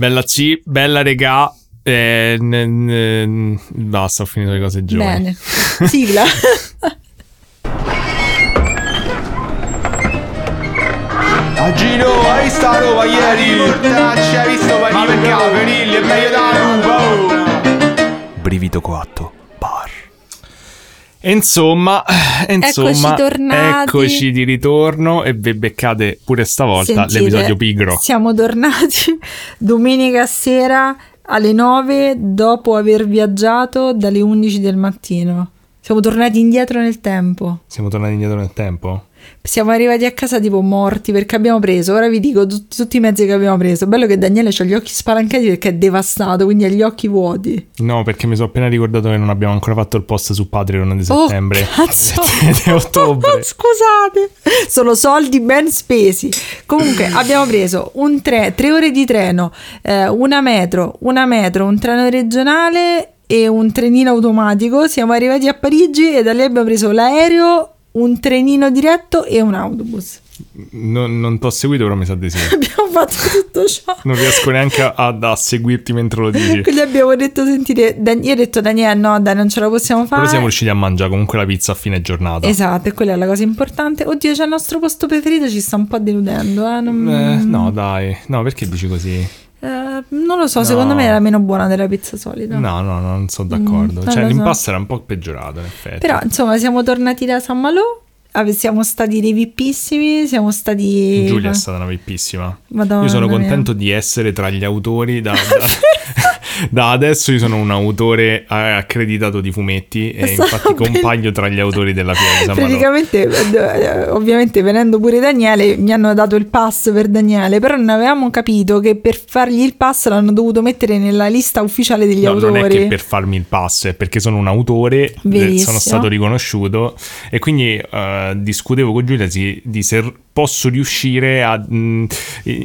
Bella C, bella regà. Eh, n- n- basta, ho finito le cose giovani. Bene. Sigla. A Gino, hai visto la Roma ieri? Portacci, hai visto ma perché la Ferilli è meglio da Roma? Brivido coatto. E insomma, e insomma, Eccoci tornati. eccoci di ritorno e vi beccate pure stavolta Sentite, l'episodio pigro. Siamo tornati domenica sera alle 9 dopo aver viaggiato dalle 11 del mattino. Siamo tornati indietro nel tempo. Siamo tornati indietro nel tempo? Siamo arrivati a casa tipo morti perché abbiamo preso. Ora vi dico tutti, tutti i mezzi che abbiamo preso. Bello che Daniele ha gli occhi spalancati perché è devastato, quindi ha gli occhi vuoti. No, perché mi sono appena ricordato che non abbiamo ancora fatto il post su Patreon di settembre. Oh, cazzo. di ottobre. Scusate, sono soldi ben spesi. Comunque, abbiamo preso un tre, tre ore di treno, eh, una metro, una metro, un treno regionale e un trenino automatico. Siamo arrivati a Parigi e da lì abbiamo preso l'aereo, un trenino diretto e un autobus. Non, non ti ho seguito, però mi sa di sì. Abbiamo fatto tutto ciò. Non riesco neanche a, a seguirti mentre lo dici. Quindi abbiamo detto, sentire, Dan- io ho detto Daniele, no dai, non ce la possiamo fare. Però siamo riusciti a mangiare comunque la pizza a fine giornata. Esatto, e quella è la cosa importante. Oddio, c'è il nostro posto preferito, ci sta un po' deludendo. Eh? Non... Eh, no, dai. No, perché dici così? Eh, non lo so, secondo me era meno buona della pizza solita. No, no, no, non sono d'accordo. Mm, cioè, lo so. l'impasto era un po' peggiorato, in effetti. Però, insomma, siamo tornati da San Malò. Siamo stati dei vippissimi. Siamo stati. Giulia è stata una vippissima. Madonna io sono mia. contento di essere tra gli autori da, da- da adesso io sono un autore eh, accreditato di fumetti e Stavo infatti compaio tra gli autori della fiera di San Malo. Praticamente, eh, ovviamente, venendo pure Daniele, mi hanno dato il pass per Daniele. Però non avevamo capito che per fargli il pass l'hanno dovuto mettere nella lista ufficiale degli No, autori. non è che per farmi il pass, è perché sono un autore, eh, Verissimo. sono stato riconosciuto e quindi eh, discutevo con Giulia si- di se posso riuscire a mh,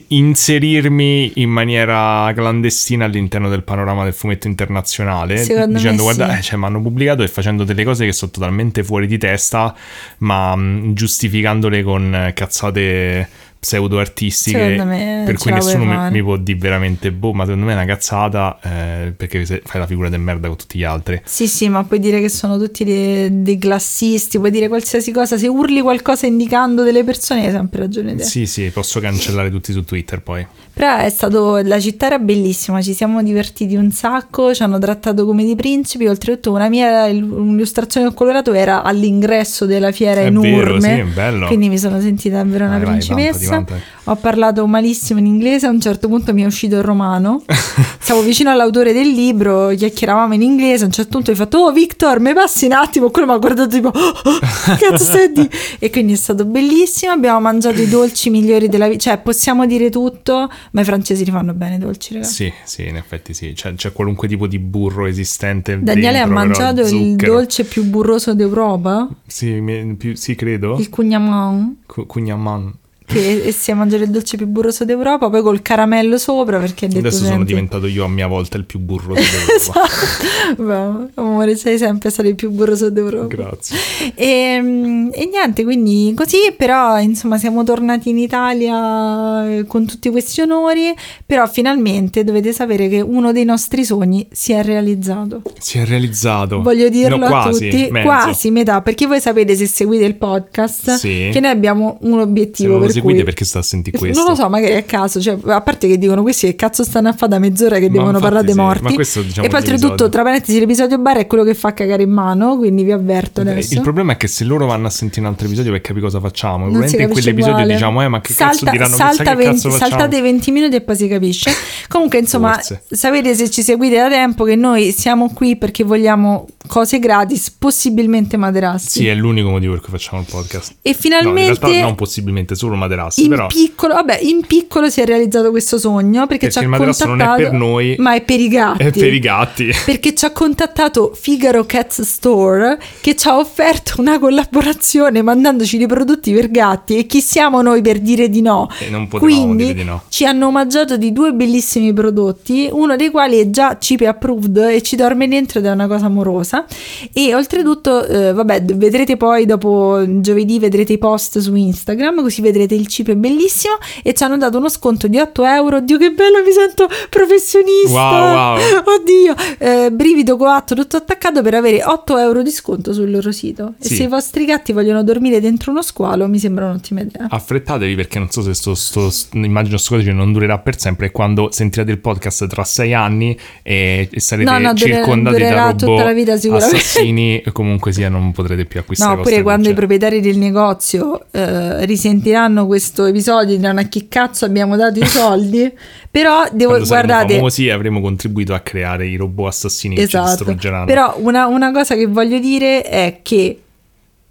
inserirmi in maniera clandestina all'interno del panorama del fumetto internazionale, Secondo dicendo guarda, sì. eh, cioè, mi hanno pubblicato e facendo delle cose che sono totalmente fuori di testa, ma mh, giustificandole con cazzate pseudo artistiche Secondo me per cui nessuno mi, mi può dire veramente boh ma secondo me è una cazzata eh, perché fai la figura del merda con tutti gli altri Sì, sì, ma puoi dire che sono tutti dei, dei classisti, puoi dire qualsiasi cosa. Se urli qualcosa indicando delle persone, hai sempre ragione te. sì sì posso cancellare tutti su Twitter poi Però è stato, la città era bellissima, ci siamo divertiti un sacco, ci hanno trattato come dei principi. Oltretutto, una mia illustrazione che ho colorato era all'ingresso della fiera È enorme. vero, sì, bello. Quindi mi sono sentita davvero una Vai, vai, principessa. vantati, vantati. Ho parlato malissimo in inglese, a un certo punto mi è uscito il romano. Stavo vicino all'autore del libro, chiacchieravamo in inglese. A un certo punto ho fatto: Oh, Victor, mi passi un attimo? Quello mi ha guardato tipo: "Oh, oh, cazzo stai dire?" E quindi è stato bellissimo. Abbiamo mangiato i dolci migliori della vita. Cioè, possiamo dire tutto, ma i francesi li fanno bene i dolci, ragazzi. sì sì in effetti sì. C'è, c'è qualunque tipo di burro esistente Daniele ha dentro, però mangiato il zucchero. dolce più burroso d'Europa, sì, mi- più- sì credo. Il cugnaman, Cu- Cugnaman che e si è mangiato il dolce più burroso d'Europa, poi col caramello sopra perché detto adesso sono "Senti, diventato io a mia volta il più burro d'Europa Esatto. Beh, amore, sei sempre stato il più burroso d'Europa. grazie E, mm, e niente, quindi così, però insomma siamo tornati in Italia eh, con tutti questi onori, però finalmente dovete sapere che uno dei nostri sogni si è realizzato. si è realizzato Voglio dirlo No, a quasi, tutti, mezzo. quasi metà, perché voi sapete se seguite il podcast Sì. che noi abbiamo un obiettivo seguite cui... perché sta a sentire questo Non lo so, magari a caso, cioè, a parte che dicono questi che cazzo stanno a fare da mezz'ora che Ma devono parlare dei sì, morti. ma questo, diciamo, e poi oltretutto, tra parentesi, l'episodio bar è quello che fa cagare in mano, quindi vi avverto adesso. Il problema è che se loro vanno a sentire un altro episodio per capire cosa facciamo, probabilmente in quell'episodio uguale. diciamo, eh, ma che salta, cazzo diranno? salta Chissà che 20 cazzo saltate 20 minuti e poi si capisce. Comunque, insomma, Forse. sapete se ci seguite da tempo che noi siamo qui perché vogliamo cose gratis, possibilmente materassi. Sì, è l'unico motivo per cui facciamo il podcast. E No, in finalmente realtà non possibilmente solo materassi, in però piccolo, vabbè, in piccolo si è realizzato questo sogno perché, Perché ci ha il materasso non è contattato, per noi, ma è per i gatti. è per i gatti. Perché ci ha contattato Figaro Cats Store che ci ha offerto una collaborazione mandandoci dei prodotti per gatti e chi siamo noi per dire di no? E non potevamo Quindi dire di no. ci hanno omaggiato di due bellissimi prodotti, uno dei quali è già CP approved e ci dorme dentro ed è una cosa amorosa. Casa e oltretutto, eh, vabbè, vedrete poi dopo giovedì, vedrete i post su Instagram, così vedrete il cibo è bellissimo e ci hanno dato uno sconto di 8 euro. Dio che bello, mi sento professionista. Wow, wow. Oddio, eh, brivido coatto tutto attaccato per avere 8 euro di sconto sul loro sito. E Sì. se i vostri gatti vogliono dormire dentro uno squalo, mi sembra un'ottima idea. Affrettatevi perché non so se sto, sto, sto- immagino sto codice non durerà per sempre e quando sentirete il podcast tra sei anni e, e sarete No, no, circondati da durerà robot tutta la vita sicuramente. assassini comunque sia non potrete più acquistare No, oppure quando i proprietari del negozio eh, risentiranno questo episodio diranno a chi cazzo abbiamo dato i soldi, però devo, Quando guardate, famosi avremo contribuito a creare i robot assassini che ci esatto, distruggeranno. Però una, una cosa che voglio dire è che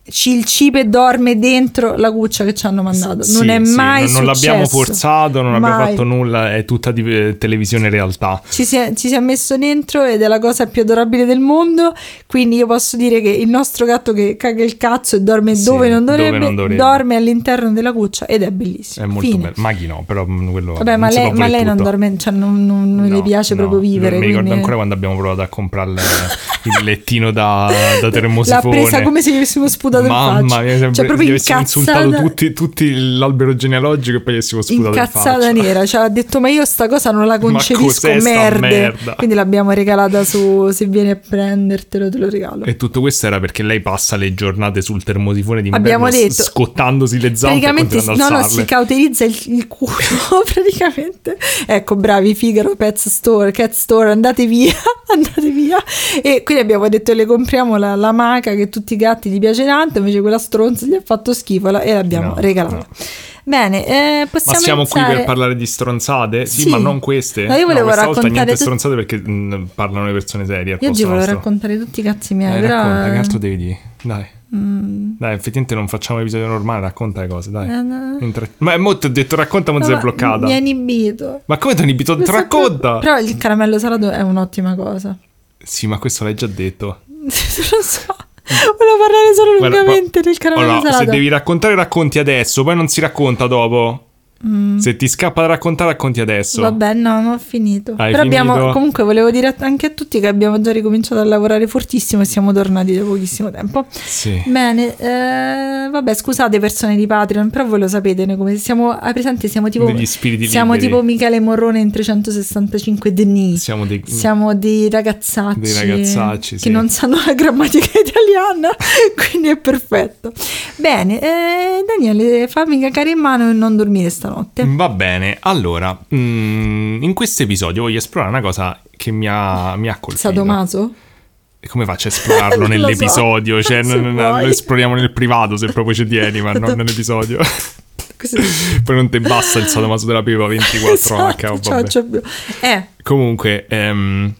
ci- il cipe dorme dentro la cuccia che ci hanno mandato, Sì, non è sì, mai non, non l'abbiamo successo. forzato, non abbiamo Mai. fatto nulla, è tutta di eh, televisione realtà. Ci si, è, ci si è messo dentro ed è la cosa più adorabile del mondo. Quindi io posso dire che il nostro gatto che caga il cazzo e dorme Sì, dove, non dove dovrebbe, non dovrebbe. dorme all'interno della cuccia ed è bellissimo. È molto Fine. bello. Maghi no, però mm, quello Vabbè, ma lei, ma lei non dorme, cioè non, non- non le No, piace no. proprio vivere. Mi ricordo quindi- ancora quando abbiamo provato a comprare il, lettino da, da L'ha termosifone. presa come se gli avessimo sputato in Mamma faccia. mia, sempre, cioè, proprio gli avessimo insultato tutti, tutti l'albero genealogico e poi gli avessimo sputato in incazzata faccia. nera. Cioè, ha detto, ma io sta cosa non la concepisco, merde. merda? Quindi l'abbiamo regalata su, se vieni a prendertelo te lo regalo. E tutto questo era perché lei passa le giornate sul termosifone di Abbiamo detto- scottandosi le zampe praticamente continuando no, no, si cauterizza il, il culo praticamente ecco bravi Figaro Pet Store Cat Store andate via andate via e quindi abbiamo detto le compriamo la, la maca che tutti i gatti gli piace tanto invece quella stronza gli ha fatto schifo e l'abbiamo No, regalata no. bene eh, Ma possiamo siamo qui iniziare? per parlare di stronzate? Sì, Sì. ma non queste. No, io volevo volta raccontare niente tut- stronzate perché mh, parlano le persone serie. io oggi volevo raccontare tutti i cazzi miei Eh, però racconta, che altro devi dire? Dai. mm, Dai, effettivamente non facciamo episodio normale, racconta le cose, dai. eh, no. Intra- Ma mo ti ho detto racconta, ma No, sei ma bloccata. mi ha inibito Ma come ti ho inibito? È Racconta! però il caramello salato è un'ottima cosa Sì, ma questo l'hai già detto. non lo so. Volevo parlare solo Guarda, lungamente ma- del caramello Allora, salato. se devi raccontare, racconti adesso, poi non si racconta dopo. Se ti scappa da raccontare, racconti adesso. Mm. Vabbè, no, non ho finito. Hai Però abbiamo, finito? comunque volevo dire anche a tutti che abbiamo già ricominciato a lavorare fortissimo e siamo tornati da pochissimo tempo. Sì. Bene, eh, vabbè, scusate persone di Patreon, però voi lo sapete, noi come siamo a presente siamo tipo Degli spiriti siamo liberi. tipo Michele Morrone in 365 dni. Siamo dei... Siamo dei ragazzacci, Dei ragazzacci, che sì. non sanno la grammatica italiana, quindi è perfetto. Bene, eh, Daniele, fammi cacare in mano e non dormire stanotte. Va bene, allora, mm, in questo episodio voglio esplorare una cosa che mi ha, mi ha colpito. Sadomaso? Come faccio a esplorarlo lo so. nell'episodio? Cioè, non- non- lo esploriamo nel privato se proprio ci tieni, ma non nell'episodio. Poi non ti basta il sadomaso della pipa 24H, Esatto, ciao, vabbè. ciao. Eh, Comunque, ehm,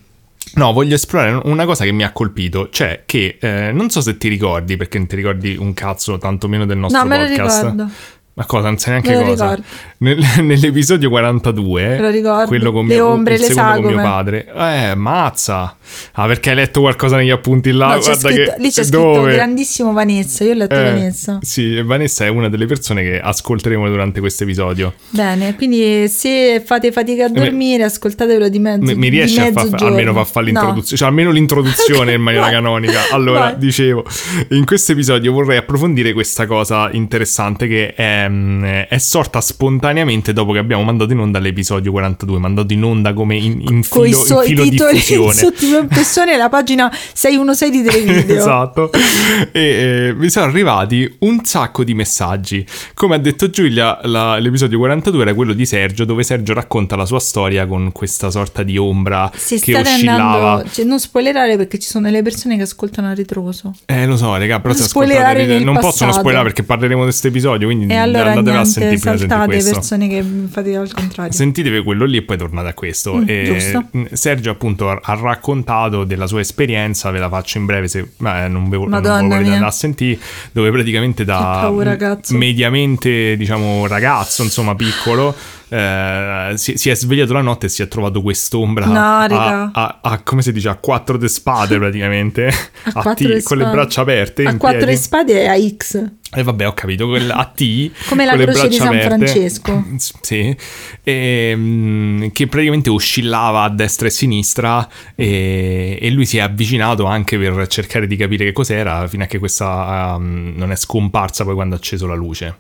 no, voglio esplorare una cosa che mi ha colpito, cioè che eh, non so se ti ricordi, perché non ti ricordi un cazzo, tanto meno del nostro no, me lo podcast. ricordo. Ma cosa, non sai neanche Me lo cosa? Nel- nell'episodio 42, Me lo ricordo. quello con Le mio, ombre, il le con mio sagome. padre, eh, mazza. Ah, perché hai letto qualcosa negli appunti là? No, Guarda scritto- che lì c'è scritto dove? grandissimo Vanessa, io ho letto Eh, Vanessa. Sì, Vanessa è una delle persone che ascolteremo durante questo episodio. Bene, quindi se fate fatica a Mi- dormire, ascoltatevelo di mezzo Mi, mi di riesci a far almeno fa fare No. l'introduzione, cioè almeno l'introduzione in maniera canonica. Allora, Vai. dicevo, in questo episodio vorrei approfondire questa cosa interessante che è, mm, è sorta spontaneamente dopo che abbiamo mandato in onda l'episodio 42, mandato in onda come in, in filo, in suoi filo titoli in diffusione. sottoimpressione la pagina 616 di Televideo. esatto. E eh, mi sono arrivati un sacco di messaggi. Come ha detto Giulia, la- l'episodio 42 era quello di Sergio, dove Sergio racconta la sua storia con questa sorta di ombra Si che oscillava. andando, cioè, non spoilerare perché ci sono delle persone che ascoltano a ritroso. Eh, lo so, raga, però se Non spoilerare ascoltate non possono passato. spoilerare perché parleremo di questo episodio, quindi E allora andatevela a niente, sentire saltate persone che fate al contrario. Sentitevi quello lì e poi tornate a questo. Mm, E, Sergio appunto ha- raccontato della sua esperienza, ve la faccio in breve se eh, non ve non volete andare a sentire, dove praticamente da paura, mediamente diciamo ragazzo, insomma piccolo, eh, si, si è svegliato la notte e si è trovato quest'ombra No, a, a- a- come si dice, a quattro de spade praticamente, A T, con le braccia aperte A quattro piedi. spade è a X. E vabbè, ho capito, a T. Come la croce di San aperte. Francesco. Sì, e, mm, che praticamente oscillava a destra e a sinistra e, e lui si è avvicinato anche per cercare di capire che cos'era fino a che questa um, non è scomparsa poi quando ha acceso la luce.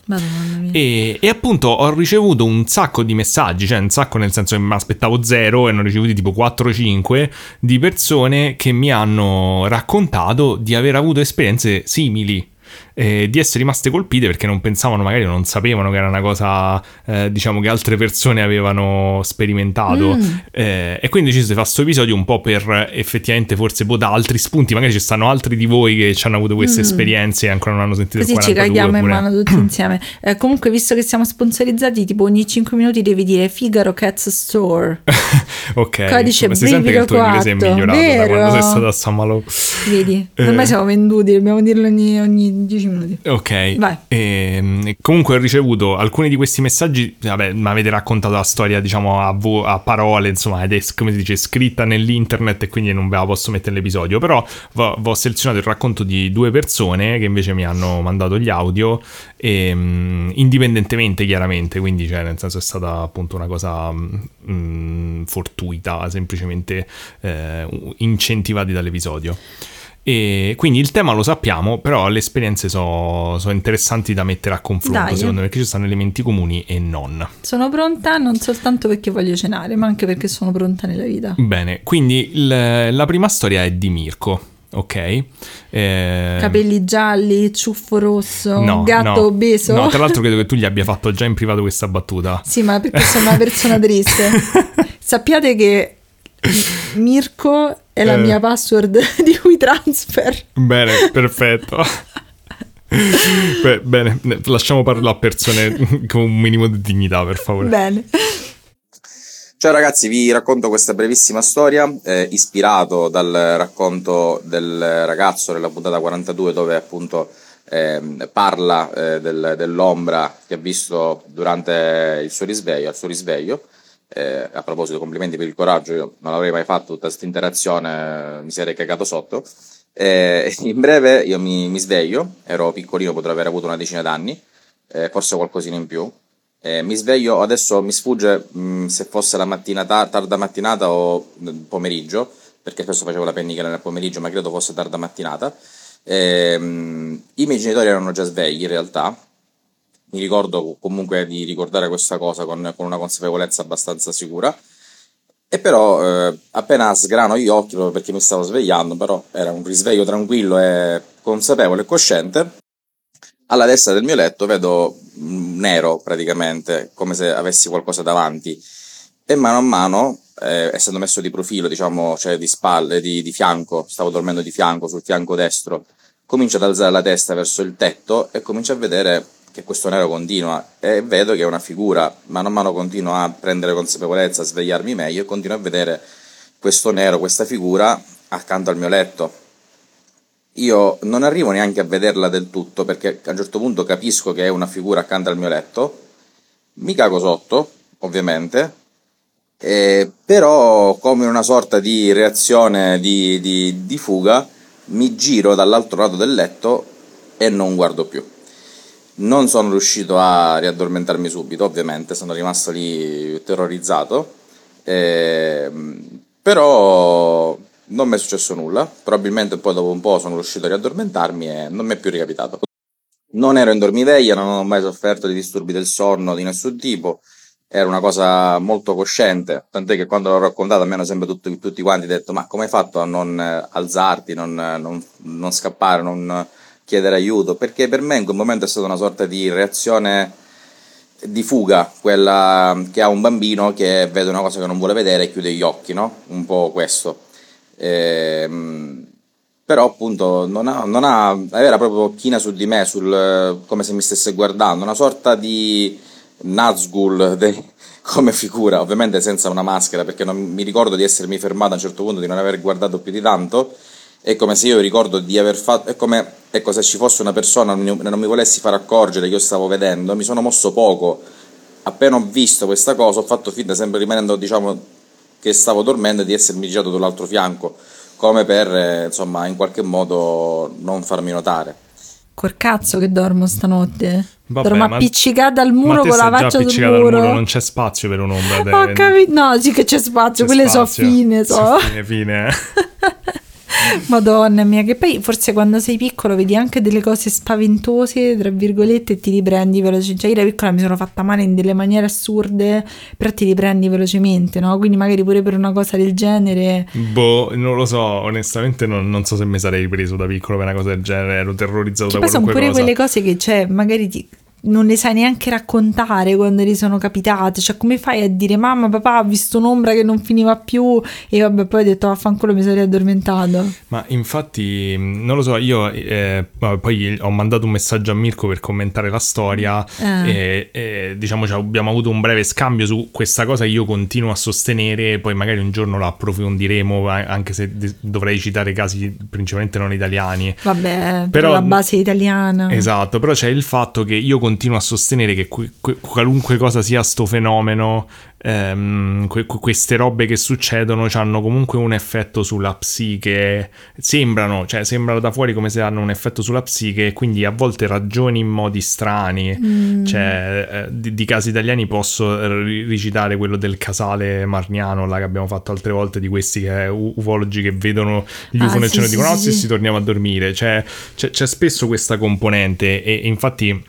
E, e appunto ho ricevuto un sacco di messaggi, cioè un sacco nel senso che mi aspettavo zero e ne ho ricevuti tipo 4-5 di persone che mi hanno raccontato di aver avuto esperienze simili. Eh, di essere rimaste colpite perché non pensavano, magari non sapevano che era una cosa, eh, diciamo, che altre persone avevano sperimentato. Mm. Eh, e quindi ci si fa questo episodio un po' per eh, effettivamente, forse, boh, da altri spunti. Magari ci stanno altri di voi che ci hanno avuto queste Mm. esperienze e ancora non hanno sentito Così il ci 42 caghiamo in oppure- mano tutti insieme. Eh, comunque, visto che siamo sponsorizzati, tipo ogni 5 minuti devi dire Figaro Cats Store. Ok, Codice ma si sente che il tuo inglese è migliorato da vero? quando sei stato a San Malo. Vedi, Eh. ormai siamo venduti, dobbiamo dirlo ogni, ogni 10 minuti. Ok, Vai. Ehm, e comunque ho ricevuto alcuni di questi messaggi. Vabbè, mi avete raccontato la storia, diciamo, a, vo- a parole, insomma, ed è come si dice, scritta nell'internet e quindi non ve la posso mettere nell'episodio. Però vo- ho selezionato il racconto di due persone che invece mi hanno mandato gli audio, ehm, indipendentemente, chiaramente. Quindi, cioè, nel senso, è stata appunto una cosa mm, fortuita, semplicemente eh, incentivati dall'episodio. E quindi il tema lo sappiamo, però le esperienze sono interessanti da mettere a confronto, Dai. secondo me, perché ci stanno elementi comuni e non. Sono pronta non soltanto perché voglio cenare, ma anche perché sono pronta nella vita. Bene, quindi il- la prima storia è di Mirko, ok? Eh, Capelli gialli, ciuffo rosso, no, gatto no. obeso. No, tra l'altro credo che tu gli abbia fatto già in privato questa battuta. Sì, ma perché sono una persona triste. Sappiate che Mirko è la Eh. mia password di WeTransfer. Bene, perfetto. Beh, bene, lasciamo parlare a persone con un minimo di dignità, per favore. Bene. Ciao ragazzi, vi racconto questa brevissima storia, eh, ispirato dal racconto del ragazzo nella puntata 42 dove appunto ehm, parla eh, del- dell'ombra che ha visto durante il suo risveglio, al suo risveglio. Eh, a proposito, complimenti per il coraggio, io non avrei mai fatto tutta questa interazione, mi sarei cagato sotto. Eh, in breve, io mi, mi sveglio, ero piccolino, potrei aver avuto una decina d'anni, eh, forse qualcosina in più. Mi sveglio, adesso mi sfugge mh, se fosse la mattina ta- tarda mattinata o pomeriggio, perché spesso facevo la pennichella nel pomeriggio, ma credo fosse tarda mattinata. I miei genitori erano già svegli in realtà, mi ricordo comunque di ricordare questa cosa con, con una consapevolezza abbastanza sicura. E però eh, appena sgrano gli occhi, proprio perché mi stavo svegliando, però era un risveglio tranquillo e consapevole e cosciente, alla destra del mio letto vedo mm, nero praticamente, come se avessi qualcosa davanti. E mano a mano, eh, essendo messo di profilo, diciamo, cioè di spalle, di, di fianco, stavo dormendo di fianco, sul fianco destro, comincio ad alzare la testa verso il tetto e comincio a vedere che questo nero continua e vedo che è una figura, mano a mano continuo a prendere consapevolezza, a svegliarmi meglio e continuo a vedere questo nero, questa figura accanto al mio letto. Io non arrivo neanche a vederla del tutto perché a un certo punto capisco che è una figura accanto al mio letto, mi cago sotto, ovviamente, eh, però come una sorta di reazione di, di- di fuga mi giro dall'altro lato del letto e non guardo più. Non sono riuscito a riaddormentarmi subito, ovviamente, sono rimasto lì terrorizzato, ehm, però non mi è successo nulla, probabilmente poi dopo un po' sono riuscito a riaddormentarmi e non mi è più ricapitato. Non ero in dormiveglia, non ho mai sofferto di disturbi del sonno di nessun tipo, era una cosa molto cosciente, tant'è che quando l'ho raccontata me hanno sempre tutti, tutti quanti detto ma come hai fatto a non eh, alzarti, non, eh, non- non scappare, non eh, chiedere aiuto? Perché per me in quel momento è stata una sorta di reazione di fuga, quella che ha un bambino che vede una cosa che non vuole vedere e chiude gli occhi, no? Un po' questo. Ehm, però appunto non ha, non ha, era proprio china su di me, sul, come se mi stesse guardando, una sorta di Nazgul de- come figura, ovviamente senza una maschera, perché non mi ricordo di essermi fermato a un certo punto, di non aver guardato più di tanto, è come se io ricordo di aver fatto, è come ecco, se ci fosse una persona non mi- non mi volessi far accorgere che io stavo vedendo, mi sono mosso poco, appena ho visto questa cosa, ho fatto finta, sempre rimanendo, diciamo, che stavo dormendo, di essermi girato dall'altro fianco, come per, eh, insomma, in qualche modo non farmi notare. Col cazzo che dormo stanotte. Vabbè, dormo ma- appiccicata al muro con la faccia sul muro. muro, non c'è spazio per un'ombra. Ho capito. No, sì che c'è spazio, c'è quelle spazio. fine, so. So fine, fine. Madonna mia, che poi forse quando sei piccolo vedi anche delle cose spaventose, tra virgolette, e ti riprendi velocemente. Cioè, io da piccola mi sono fatta male in delle maniere assurde, però ti riprendi velocemente, no? Quindi magari pure per una cosa del genere. Boh, non lo so, onestamente non, non so se mi sarei preso da piccolo per una cosa del genere, ero terrorizzato Che da poi sono pure cosa. quelle cose che, cioè, magari ti- non le sai neanche raccontare quando ti sono capitate. Cioè, come fai a dire, mamma, papà, ho visto un'ombra che non finiva più? E vabbè, poi ho detto, vaffanculo, mi sarei addormentato. Ma infatti, non lo so, io eh, poi ho mandato un messaggio a Mirko per commentare la storia Eh. e, e, diciamo cioè, abbiamo avuto un breve scambio su questa cosa, io continuo a sostenere, poi magari un giorno la approfondiremo, anche se dovrei citare casi principalmente non italiani. Vabbè, Però- però la base italiana. Esatto, però c'è il fatto che io continuo a sostenere che que- que- qualunque cosa sia sto fenomeno, ehm, que- que- queste robe che succedono hanno comunque un effetto sulla psiche, sembrano, cioè sembrano da fuori come se hanno un effetto sulla psiche, quindi a volte ragioni in modi strani, Mm. cioè eh, di, di casi italiani posso ri- ricitare quello del casale marniano, là che abbiamo fatto altre volte, di questi che, u- ufologi che vedono gli Ah, UFO nel sì, cielo e sì, dicono, sì, no sì sì. torniamo a dormire, cioè c'è, c'è spesso questa componente e, e infatti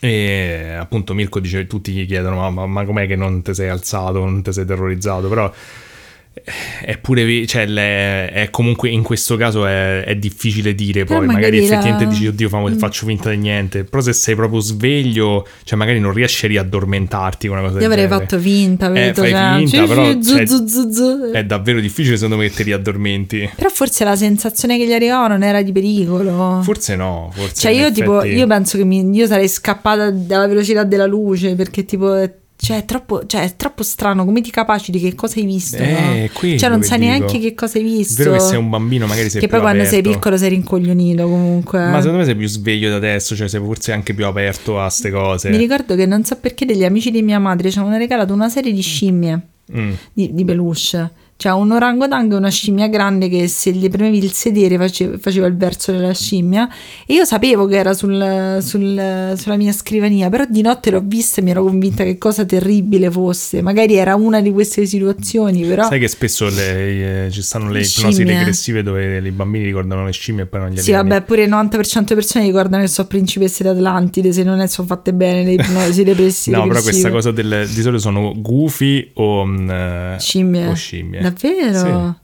e appunto Mirko dice tutti gli chiedono ma, ma, ma com'è che non ti sei alzato non ti sei terrorizzato? Però è pure ve- cioè, le- è comunque in questo caso è, è difficile dire poi magari, magari la- effettivamente dici oddio fa- Mm. faccio finta di niente però se sei proprio sveglio cioè magari non riesci a riaddormentarti con una cosa Io avrei genere. fatto finta, Eh, detto, fai cioè, finta, però, zu, cioè, zu, zu, è davvero difficile secondo me che ti riaddormenti Però forse la sensazione che gli arrivava non era di pericolo. forse no forse Cioè, io tipo, effetti- io penso che mi- io sarei scappata dalla velocità della luce perché tipo. È- Cioè, è troppo, cioè, è troppo strano. Come ti capaci di che cosa hai visto? Eh, no? è quello Cioè, non sai dico. neanche che cosa hai è visto. vero che sei un bambino magari sei Che poi quando sei aperto. piccolo sei rincoglionito comunque. Ma secondo me sei più sveglio da adesso, cioè sei forse anche più aperto a ste cose. Mi ricordo che non so perché degli amici di mia madre ci avevano regalato una serie di scimmie Mm. di, di peluche. Cioè un orangotango e una scimmia grande che se gli premevi il sedere face- faceva il verso della scimmia e io sapevo che era sul- sul- sulla mia scrivania, però di notte l'ho vista e mi ero convinta che cosa terribile fosse. Magari era una di queste situazioni, però... Sai che spesso le- eh, ci stanno le ipnosi scimmie. regressive dove i bambini ricordano le scimmie e poi non gliele Sì, vabbè, pure il 90% delle persone ricordano che sono principesse d'Atlantide se non è- sono fatte bene le ipnosi repressive. No, però questa cosa del, di solito sono gufi o mm, eh, Scimmie. o scimmie. Davvero?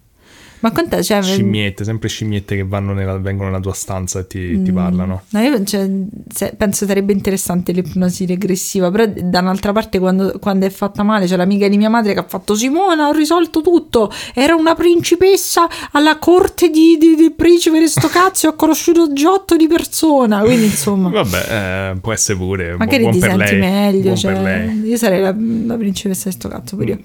Ma quant'è? Cioè, Scimmiette, sempre scimmiette che vanno nella- vengono nella tua stanza e ti, Mm. ti parlano. No, io cioè, se- penso sarebbe interessante l'ipnosi regressiva, però da un'altra parte quando, quando è fatta male c'è l'amica di mia madre che ha fatto Simona, ho risolto tutto, era una principessa alla corte di, di- del principe di sto cazzo e ho conosciuto giotto di persona, quindi insomma... Vabbè, eh, può essere pure. Magari buon ti per senti lei, meglio, buon cioè, io sarei la, la principessa di sto cazzo pure io.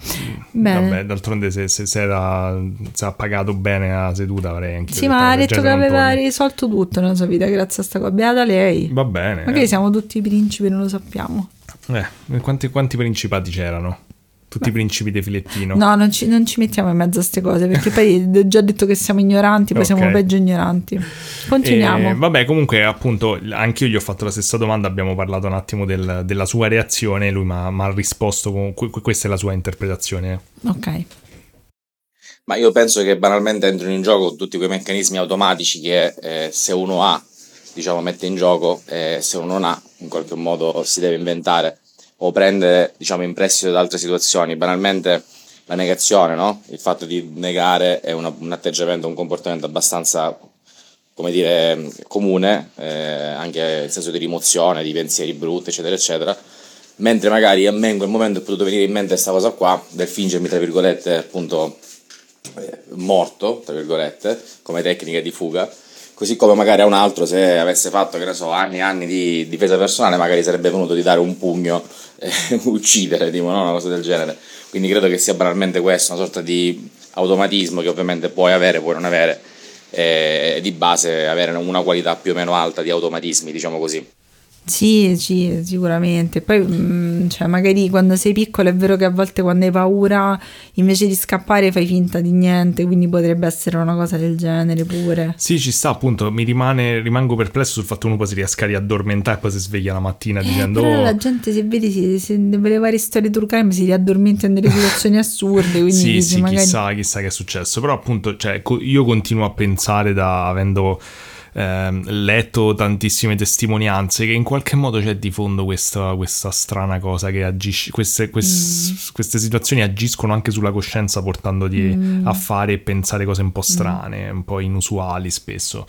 Bene. Mm, Vabbè, d'altronde se, se, se era, se ha pagato bene la seduta avrei anche Sì, ma ha detto che aveva torni. risolto tutto nella sua vita grazie a sta cosa. Beata lei. Va bene. Magari eh. siamo tutti principi, non lo sappiamo. Eh, quanti, quanti principati c'erano? Tutti i principi di filettino. No, non ci, non ci mettiamo in mezzo a queste cose perché poi ho già detto che siamo ignoranti, poi Ok. siamo peggio ignoranti. Continuiamo. Eh, vabbè, comunque, appunto, anche io gli ho fatto la stessa domanda. Abbiamo parlato un attimo del- della sua reazione. e Lui mi ha risposto con que- questa è la sua interpretazione. Ok. Ma io penso che banalmente entrino in gioco tutti quei meccanismi automatici che eh, se uno ha, diciamo, mette in gioco e se uno non ha, in qualche modo si deve inventare o prendere, diciamo, in prestito da altre situazioni. Banalmente la negazione, no? Il fatto di negare è una- un atteggiamento, un comportamento abbastanza, come dire, comune, eh, anche il senso di rimozione, di pensieri brutti, eccetera, eccetera. Mentre magari a me in quel momento è potuto venire in mente questa cosa qua, del fingermi, tra virgolette, appunto, eh, morto, tra virgolette, come tecnica di fuga, così come magari a un altro se avesse fatto, che ne so, anni e anni di difesa personale, magari sarebbe venuto di dare un pugno e uccidere, tipo, no? una cosa del genere. Quindi credo che sia banalmente questo, una sorta di automatismo che ovviamente puoi avere, puoi non avere, e di base avere una qualità più o meno alta di automatismi, diciamo così. Sì, sì, sicuramente. Poi, mm, cioè, magari quando sei piccolo è vero che a volte quando hai paura, invece di scappare fai finta di niente, quindi potrebbe essere una cosa del genere pure. Sì, ci sta appunto, mi rimane, rimango perplesso sul fatto che uno poi si riesca a riaddormentare e poi si sveglia la mattina Eh, dicendo... però "Oh, la gente, se vedi, si, si, nelle varie storie true crime si riaddormenta in delle situazioni assurde, quindi Sì, dici, sì, magari... chissà, chissà che è successo. Però appunto, cioè, co- io continuo a pensare da avendo ehm, letto tantissime testimonianze che in qualche modo c'è di fondo questa, questa strana cosa che agisce, queste, quest- Mm. queste situazioni agiscono anche sulla coscienza portandoti Mm. a fare e pensare cose un po' strane, un po' inusuali spesso.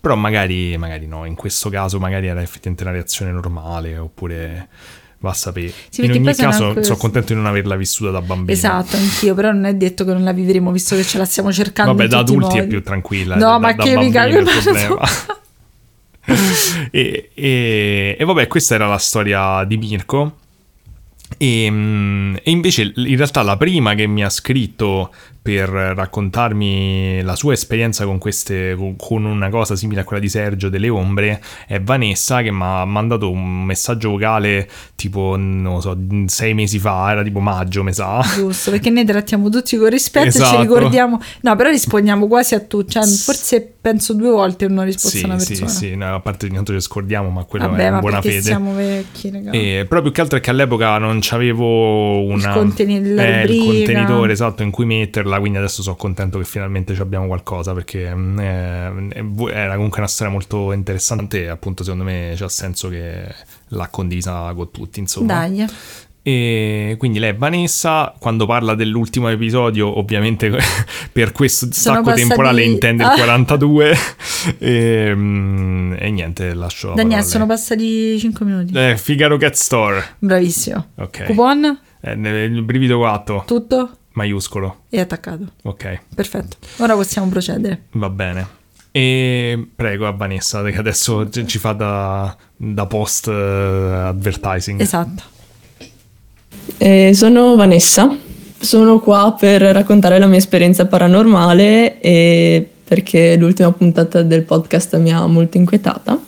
Però magari, magari no, in questo caso magari era effettivamente una reazione normale oppure... Va a sapere. Sì, in ogni caso anche- sono contento di non averla vissuta da bambino. Esatto, anch'io, però non è detto che non la vivremo visto che ce la stiamo cercando. Vabbè, da adulti è più tranquilla. No, da- ma da che mica che problema. e, e- e vabbè, questa era la storia di Mirko. E, mm, e invece in realtà la prima che mi ha scritto per raccontarmi la sua esperienza con queste con- una cosa simile a quella di Sergio delle ombre è Vanessa che mi ha mandato un messaggio vocale tipo non lo so sei mesi fa era tipo maggio mi sa Giusto, perché noi trattiamo tutti con rispetto e ci Esatto. ricordiamo. No, però rispondiamo quasi a tutti. Cioè, forse penso due volte non ho risposto sì a una sì persona. sì no, a parte ogni tanto ci scordiamo ma quello Vabbè, è ma buona fede siamo vecchi. E, più che altro è che all'epoca non c'avevo una, conteni- la eh, il contenitore esatto in cui metterla, quindi adesso sono contento che finalmente ci abbiamo qualcosa perché mm, eh, era comunque una storia molto interessante e appunto secondo me c'ha senso che l'ha condivisa con tutti insomma. Dai. E quindi lei è Vanessa, quando parla dell'ultimo episodio, ovviamente per questo Sono stacco temporale intende il Ah. 42 e, mm, e niente, lascio a sono passati 5 minuti. Eh, Figaro Cat Store. Bravissimo. Ok. Coupon, Eh, il brivido 4, tutto maiuscolo. e attaccato. Ok, Perfetto. Ora possiamo procedere. va bene. E prego a Vanessa, che adesso ci fa da, da post eh, advertising. Esatto. Eh, sono Vanessa, sono qua per raccontare la mia esperienza paranormale e perché l'ultima puntata del podcast mi ha molto inquietata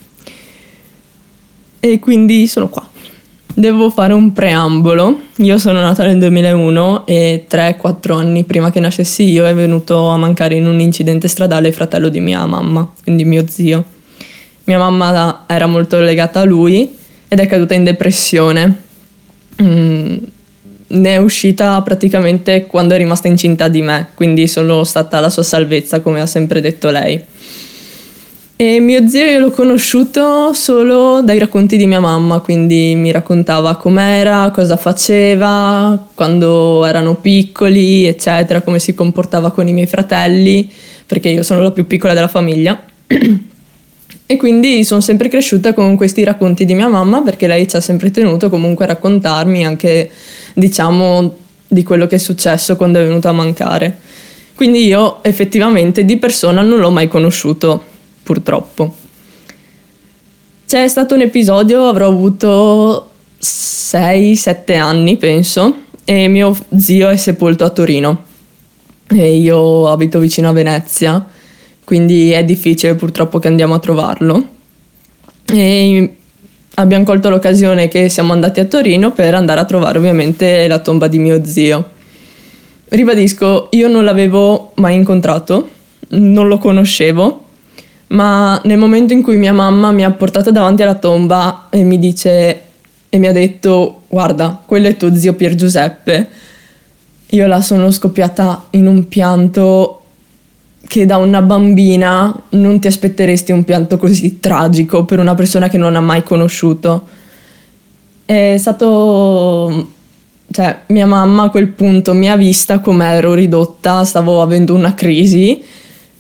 e quindi sono qua. Devo fare un preambolo. Io sono nata nel 2001 e 3-4 anni prima che nascessi io è venuto a mancare in un incidente stradale il fratello di mia mamma, quindi mio zio. Mia mamma era molto legata a lui ed è caduta in depressione. Mm, ne è uscita praticamente quando è rimasta incinta di me, quindi sono stata la sua salvezza, come ha sempre detto lei. E mio zio io l'ho conosciuto solo dai racconti di mia mamma, quindi mi raccontava com'era, cosa faceva, quando erano piccoli, eccetera, come si comportava con i miei fratelli, perché io sono la più piccola della famiglia. E quindi sono sempre cresciuta con questi racconti di mia mamma perché lei ci ha sempre tenuto comunque a raccontarmi anche, diciamo, di quello che è successo quando è venuta a mancare. Quindi io effettivamente di persona non l'ho mai conosciuto, purtroppo. C'è stato un episodio, avrò avuto 6-7 anni, penso, e mio zio è sepolto a Torino. E io abito vicino a Venezia quindi è difficile purtroppo che andiamo a trovarlo. E abbiamo colto l'occasione che siamo andati a Torino per andare a trovare ovviamente la tomba di mio zio. Ribadisco, io non l'avevo mai incontrato, non lo conoscevo, ma nel momento in cui mia mamma mi ha portato davanti alla tomba e mi dice e mi ha detto guarda, quello è tuo zio Pier Giuseppe, io la sono scoppiata in un pianto che da una bambina non ti aspetteresti un pianto così tragico per una persona che non ha mai conosciuto. È stato... cioè, mia mamma a quel punto mi ha vista come ero ridotta, stavo avendo una crisi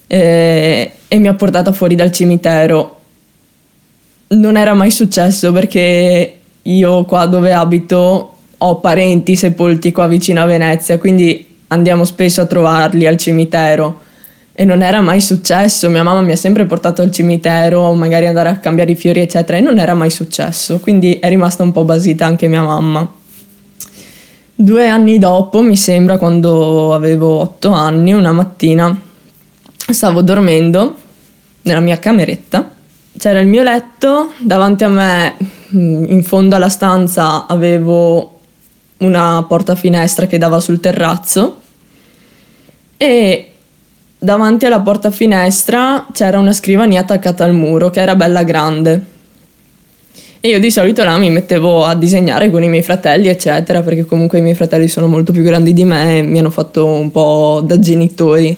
eh, e mi ha portata fuori dal cimitero. Non era mai successo perché io qua dove abito ho parenti sepolti qua vicino a Venezia, quindi andiamo spesso a trovarli al cimitero e non era mai successo. Mia mamma mi ha sempre portato al cimitero, magari andare a cambiare i fiori, eccetera, e non era mai successo. Quindi è rimasta un po' basita anche mia mamma. Due anni dopo, mi sembra, quando avevo otto anni, una mattina stavo dormendo nella mia cameretta. C'era il mio letto, davanti a me mm, in fondo alla stanza avevo una porta finestra che dava sul terrazzo e davanti alla porta finestra c'era una scrivania attaccata al muro che era bella grande. E io di solito là mi mettevo a disegnare con i miei fratelli, eccetera, perché comunque i miei fratelli sono molto più grandi di me e mi hanno fatto un po' da genitori.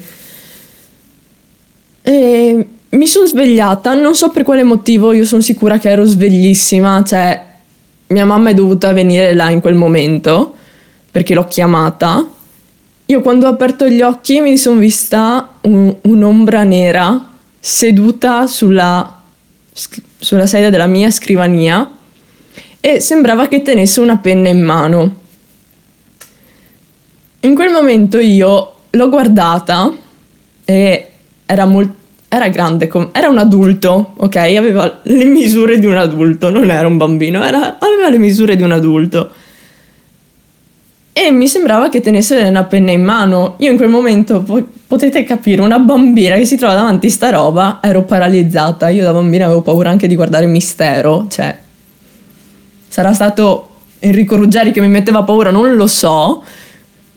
E mi sono svegliata, non so per quale motivo, io sono sicura che ero sveglissima, cioè mia mamma è dovuta venire là in quel momento perché l'ho chiamata. Io quando ho aperto gli occhi mi sono vista un- un'ombra nera seduta sulla, sulla sedia della mia scrivania e sembrava che tenesse una penna in mano. In quel momento io l'ho guardata e era molto era grande, com- era un adulto, ok? Aveva le misure di un adulto, non era un bambino, era- aveva le misure di un adulto. E mi sembrava che tenesse una penna in mano. Io in quel momento, po- potete capire, una bambina che si trova davanti a sta roba, ero paralizzata. Io da bambina avevo paura anche di guardare Mistero, cioè... Sarà stato Enrico Ruggeri che mi metteva paura, non lo so.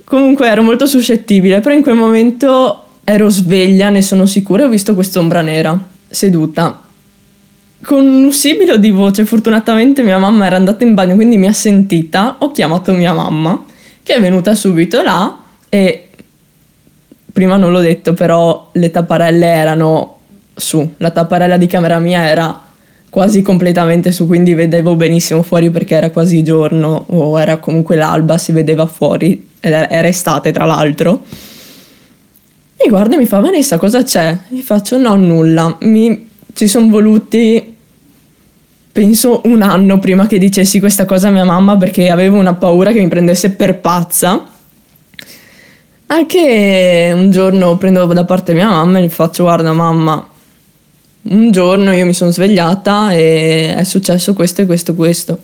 Comunque ero molto suscettibile, però in quel momento ero sveglia, ne sono sicura, e ho visto quest'ombra nera seduta. Con un sibilo di voce, fortunatamente mia mamma era andata in bagno, quindi mi ha sentita. Ho chiamato mia mamma, che è venuta subito là e prima non l'ho detto, però le tapparelle erano su. La tapparella di camera mia era quasi completamente su, quindi vedevo benissimo fuori perché era quasi giorno o era comunque l'alba, si vedeva fuori, era estate tra l'altro. Mi guarda e mi fa Vanessa cosa c'è? Gli faccio no nulla, mi, ci sono voluti penso un anno prima che dicessi questa cosa a mia mamma perché avevo una paura che mi prendesse per pazza. Anche un giorno prendo da parte mia mamma e gli faccio guarda mamma, un giorno io mi sono svegliata e è successo questo e questo e questo.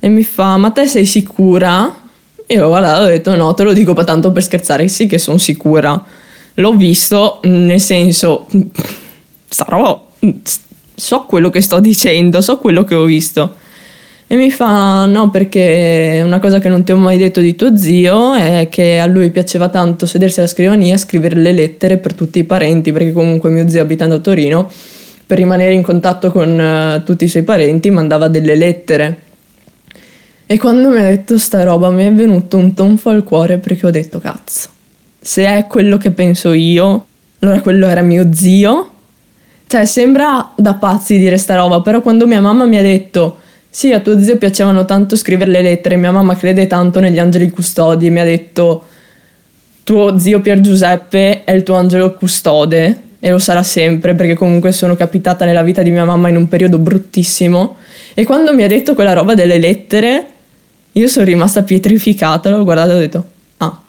E mi fa ma te sei sicura? Io e ho detto no, te lo dico tanto per scherzare, sì che sono sicura. L'ho visto, nel senso, roba, so quello che sto dicendo, so quello che ho visto. E mi fa no perché una cosa che non ti ho mai detto di tuo zio è che a lui piaceva tanto sedersi alla scrivania e scrivere le lettere per tutti i parenti, perché comunque mio zio abitando a Torino, per rimanere in contatto con eh, tutti i suoi parenti, mandava delle lettere. E quando mi ha detto sta roba mi è venuto un tonfo al cuore perché ho detto cazzo, se è quello che penso io, allora quello era mio zio. Cioè sembra da pazzi dire sta roba, però quando mia mamma mi ha detto sì, a tuo zio piacevano tanto scrivere le lettere, mia mamma crede tanto negli angeli custodi e mi ha detto tuo zio Pier Giuseppe è il tuo angelo custode e lo sarà sempre perché comunque sono capitata nella vita di mia mamma in un periodo bruttissimo e quando mi ha detto quella roba delle lettere io sono rimasta pietrificata, l'ho guardato e ho detto ah,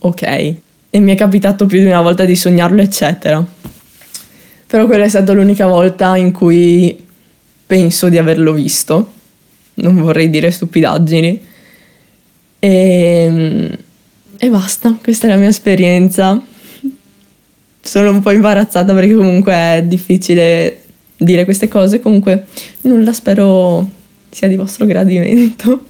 ok. E mi è capitato più di una volta di sognarlo, eccetera. Però quella è stata l'unica volta in cui penso di averlo visto. Non vorrei dire stupidaggini. E, e basta, questa è la mia esperienza. Sono un po' imbarazzata perché comunque è difficile dire queste cose. Comunque nulla, spero sia di vostro gradimento.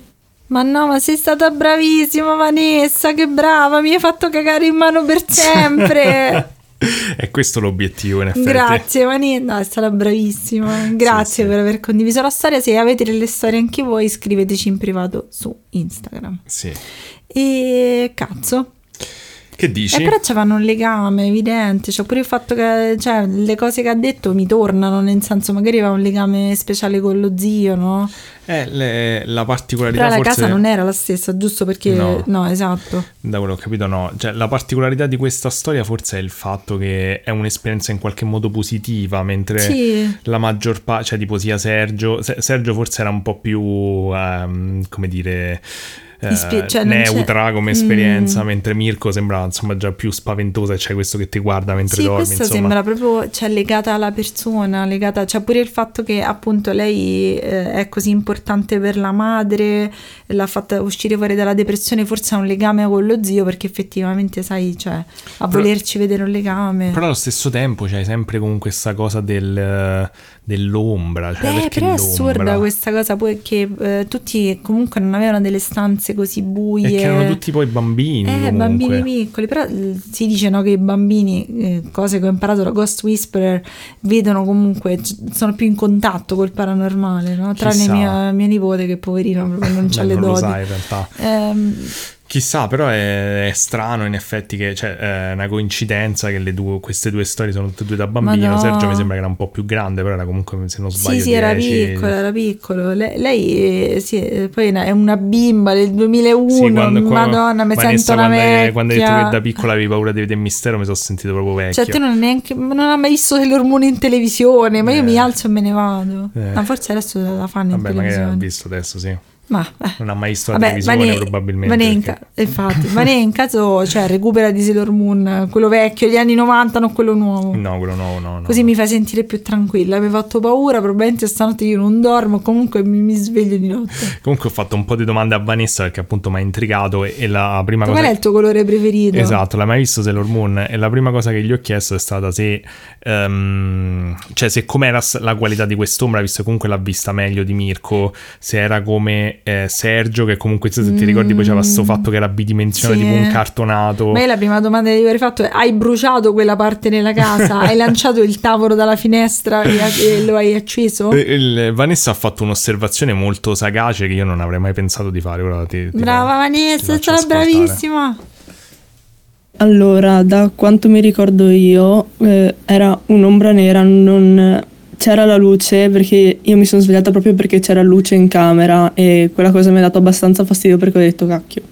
Ma no, ma sei stata bravissima Vanessa, che brava, mi hai fatto cagare in mano per sempre. È questo l'obiettivo, in effetti. Grazie Vanessa, no, è stata bravissima. Grazie sì. per aver condiviso la storia. Se avete delle storie anche voi, scriveteci in privato su Instagram. Sì. E cazzo. Che dici? E però c'avevano un legame evidente, cioè pure il fatto che cioè, le cose che ha detto mi tornano, nel senso magari aveva un legame speciale con lo zio, no? Eh, le- la particolarità Però la forse... casa non era la stessa, giusto perché... No. No, esatto. Da quello che ho capito, no. Cioè, la particolarità di questa storia forse è il fatto che è un'esperienza in qualche modo positiva, mentre Sì. la maggior parte, cioè tipo sia Sergio, Se- Sergio forse era un po' più, ehm, come dire, eh, cioè, neutra come esperienza, Mm. mentre Mirko sembrava insomma già più spaventosa, c'è questo che ti guarda mentre Sì, dormi, questa insomma. sembra proprio cioè, legata alla persona, legata, cioè pure il fatto che appunto lei eh, è così importante per la madre, l'ha fatta uscire fuori dalla depressione, forse ha un legame con lo zio perché effettivamente sai, cioè, a Però- volerci vedere un legame. Però allo stesso tempo c'è sempre comunque questa cosa del, dell'ombra. Cioè, Eh, perché però è assurda questa cosa poi che eh, tutti comunque non avevano delle stanze così buie. E che erano tutti poi bambini. Eh, comunque. bambini piccoli, però eh, si dice no, che i bambini, eh, cose che ho imparato da Ghost Whisperer, vedono comunque, sono più in contatto col paranormale, no? tranne mia, mia nipote che poverino non c'ha Beh, le non lo doti. sai in realtà. Ehm, Chissà, però è, è strano in effetti che cioè, è una coincidenza che le due- queste due storie sono tutte e due da bambino. Madò. Sergio mi sembra che era un po' più grande, però era comunque, se non sbaglio, sì, sì, era 10. piccolo, era piccolo. Le- lei, eh, sì, eh, poi è una bimba del 2001, Sì, quando, qua- madonna, mi sento una quando, hai- vecchia. quando hai detto che da piccola avevi paura di vedere il mistero, mi sono sentito proprio vecchio. Cioè, te non, hai neanche, non hai mai visto le ormoni in televisione, ma io Eh. mi alzo e me ne vado. Eh. Ma forse adesso la fanno in Vabbè, magari televisione. visto adesso, sì. Ma eh. Non ha mai visto la Vabbè, televisione, Vane- probabilmente. Vane in perché- infatti, Vane in caso, cioè, recupera di Sailor Moon, quello vecchio, gli anni 90, non quello nuovo. No, quello no, no, no. Così mi fai sentire più tranquilla. Mi hai fatto paura, probabilmente stanotte io non dormo, comunque mi, mi sveglio di notte. Comunque ho fatto un po' di domande a Vanessa perché appunto mi ha intrigato e, e la prima Qual cosa... è il tuo colore preferito? Esatto, l'hai mai visto Sailor Moon? E la prima cosa che gli ho chiesto è stata se, ehm, cioè se com'era la qualità di quest'ombra, visto che comunque l'ha vista meglio di Mirko, se era come eh, Sergio, che comunque se ti ricordi poi c'era questo fatto che era bidimensionale, Sì. tipo un cartonato. Ma la prima domanda che gli avrei fatto è: hai bruciato quella parte nella casa? hai lanciato il tavolo dalla finestra e, e lo hai acceso? E- il- Vanessa ha fatto un'osservazione molto sagace che io non avrei mai pensato di fare. Ora ti- ti- Brava ti Vanessa, stata ascoltare. bravissima. Allora, da quanto mi ricordo io, eh, era un'ombra nera, non c'era la luce perché io mi sono svegliata proprio perché c'era luce in camera e quella cosa mi ha dato abbastanza fastidio perché ho detto cacchio,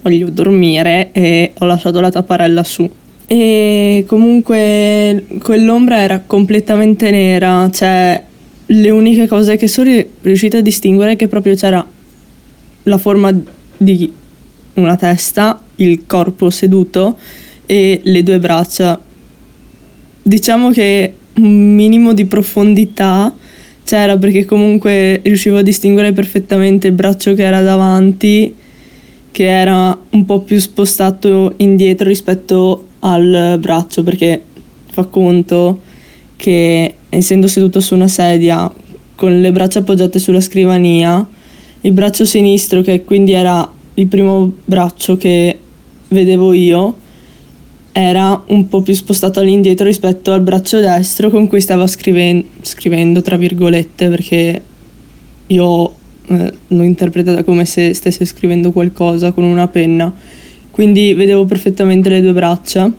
voglio dormire e ho lasciato la tapparella su. E comunque quell'ombra era completamente nera, cioè le uniche cose che sono riuscita a distinguere è che proprio c'era la forma di una testa, il corpo seduto e le due braccia. Diciamo che un minimo di profondità c'era perché comunque riuscivo a distinguere perfettamente il braccio che era davanti, che era un po' più spostato indietro rispetto al braccio, perché fa conto che essendo seduto su una sedia con le braccia appoggiate sulla scrivania, il braccio sinistro, che quindi era il primo braccio che vedevo io, era un po' più spostato all'indietro rispetto al braccio destro con cui stava scriven- scrivendo, tra virgolette, perché io eh, l'ho interpretata come se stesse scrivendo qualcosa con una penna. Quindi vedevo perfettamente le due braccia.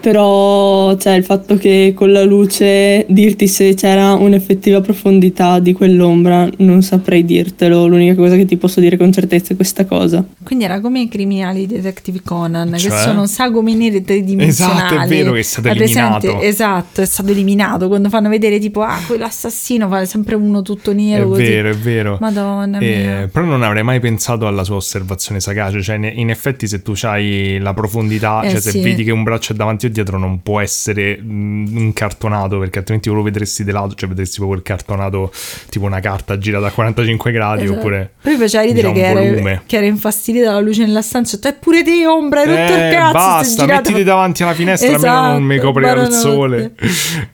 Però cioè, il fatto che con la luce dirti se c'era un'effettiva profondità di quell'ombra non saprei dirtelo. L'unica cosa che ti posso dire con certezza è questa cosa. Quindi era come i criminali Detective Conan, che Cioè? sono sagome nere tridimensionali. Esatto, è vero che è stato Hai presente? eliminato. Esatto, è stato eliminato. Quando fanno vedere tipo, ah, quell'assassino fa sempre uno tutto nero È così. vero, è vero. Madonna Eh, mia. però non avrei mai pensato alla sua osservazione sagace. Cioè, in- in effetti, se tu hai la profondità, Eh, cioè se sì. vedi che un braccio è davanti dietro, non può essere mh, un cartonato, perché altrimenti lo vedresti di lato, cioè vedresti proprio il cartonato tipo una carta girata a 45 gradi, Esatto. oppure. Poi faceva ridere diciamo, che, era, che era infastidita dalla luce nella stanza. Te pure te, ombra, hai rotto il Eh, cazzo. sei basta, mettiti davanti alla finestra, almeno non mi Esatto, copre il sole. Eh,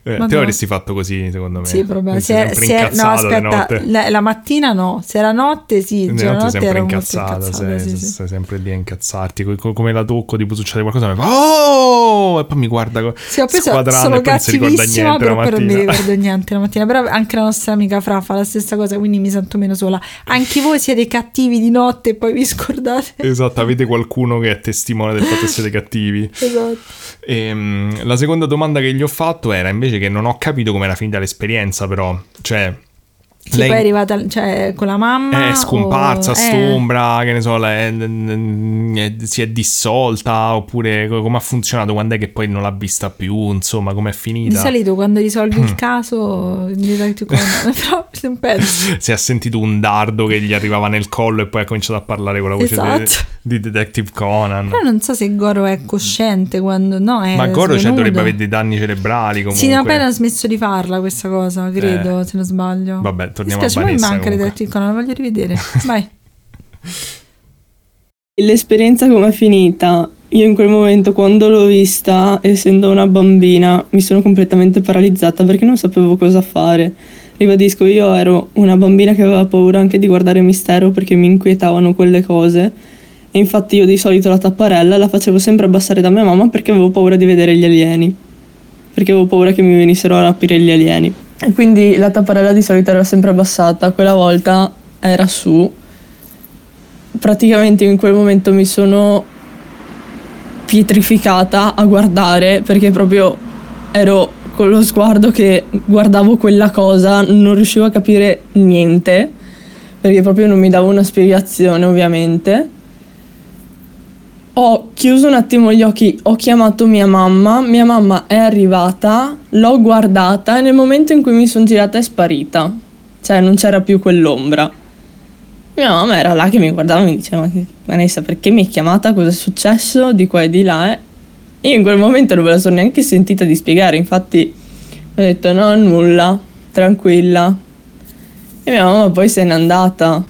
te Madonna. avresti fatto così, secondo me. Sì, probabilmente. Se era- sempre se era- no, aspetta, la, la mattina no, se era notte sì, Di cioè, la notte sempre molto incazzata, incazzata, sei, sì, sì. sempre lì a incazzarti. co- co- Come la tocco, tipo succede qualcosa, mi fa oh! E poi mi guarda Sì, squadrando sono e poi non si ricorda niente però poi non mi ricordo niente la mattina. Però anche la nostra amica Fra fa la stessa cosa, quindi mi sento meno sola. Anche voi siete cattivi di notte e poi vi scordate. Esatto, avete qualcuno che è testimone del fatto che siete cattivi. Esatto. Ehm, la seconda domanda che gli ho fatto era invece che non ho capito come era finita l'esperienza, però. Cioè, Sì, poi è arrivata cioè, con la mamma. È scomparsa o- eh, st'ombra, che ne so, è- è- si è dissolta oppure co- come ha funzionato, quando è che poi non l'ha vista più, insomma, com'è Di finita. solito quando risolvi Mm. il caso, Detective Conan, però non penso. Si è sentito un dardo che gli arrivava nel collo e poi ha cominciato a parlare con la voce Esatto. di Detective Conan. Però non so se Goro è cosciente quando no, è Ma Goro cioè, dovrebbe avere dei danni cerebrali comunque. Sì, poi hanno smesso di farla questa cosa, credo, Eh. se non sbaglio. Vabbè, torniamo Mi spiace, a Vanessa manca comunque. Detective Conan, la voglio rivedere. Vai. L'esperienza come è finita? io in quel momento quando l'ho vista, essendo una bambina, mi sono completamente paralizzata perché non sapevo cosa fare. Ribadisco, io ero una bambina che aveva paura anche di guardare mistero perché mi inquietavano quelle cose. E infatti io di solito la tapparella la facevo sempre abbassare da mia mamma perché avevo paura di vedere gli alieni. Perché avevo paura che mi venissero a rapire gli alieni. E quindi la tapparella di solito era sempre abbassata, quella volta era su. Praticamente in quel momento mi sono pietrificata a guardare perché proprio ero con lo sguardo che guardavo quella cosa, non riuscivo a capire niente perché proprio non mi dava una spiegazione ovviamente. Ho chiuso un attimo gli occhi, ho chiamato mia mamma, mia mamma è arrivata, l'ho guardata e nel momento in cui mi sono girata è sparita, cioè non c'era più quell'ombra. Mia mamma era là che mi guardava e mi diceva: Vanessa, perché mi hai chiamata? Cosa è successo? Di qua e di là. Eh? Io in quel momento non me la sono neanche sentita di spiegare. Infatti, ho detto: No, nulla, tranquilla. E mia mamma poi se n'è andata.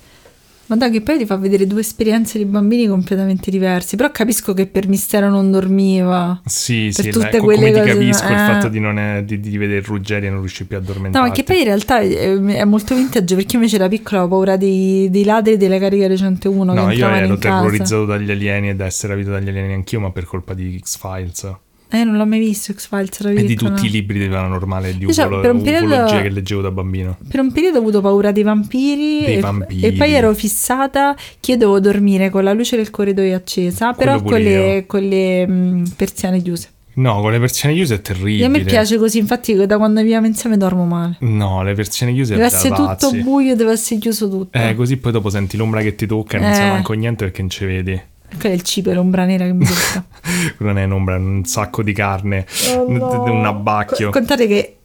Ma dai, che poi ti fa vedere due esperienze di bambini completamente diverse. Però capisco che per mistero non dormiva. Sì, Per sì, tutte la- co- quelle come ti cose, capisco il eh. fatto di, non è- di, di vedere Ruggeri e non riuscire più a No, addormentarti. ma che poi in realtà è, è molto vintage perché io invece da piccola avevo paura dei, dei ladri delle cariche 101 No, io ero in casa. terrorizzato dagli alieni e da essere rapito dagli alieni anch'io, ma per colpa di X-Files. Eh, non l'ho mai visto X-Files E di tutti i libri di paranormale e di cioè, ufolo- per un periodo- che leggevo da bambino. Per un periodo ho avuto paura dei vampiri, Dei e, vampiri. e poi ero fissata che dovevo dormire con la luce del corridoio accesa, però con le, con le mm, persiane chiuse. No, con le persiane chiuse è E terribile. a me piace così, infatti da quando viviamo insieme dormo male. No, le persiane chiuse Deve è essere tutto buio, deve essere chiuso tutto. Eh, così poi dopo senti l'ombra che ti tocca e non Eh. sai manco niente perché non ci vedi. Quello è il cibo, è l'ombra nera che mi tocca. Non è un'ombra, è un sacco di carne, Oh, un- no. un abbacchio. Co- Contate che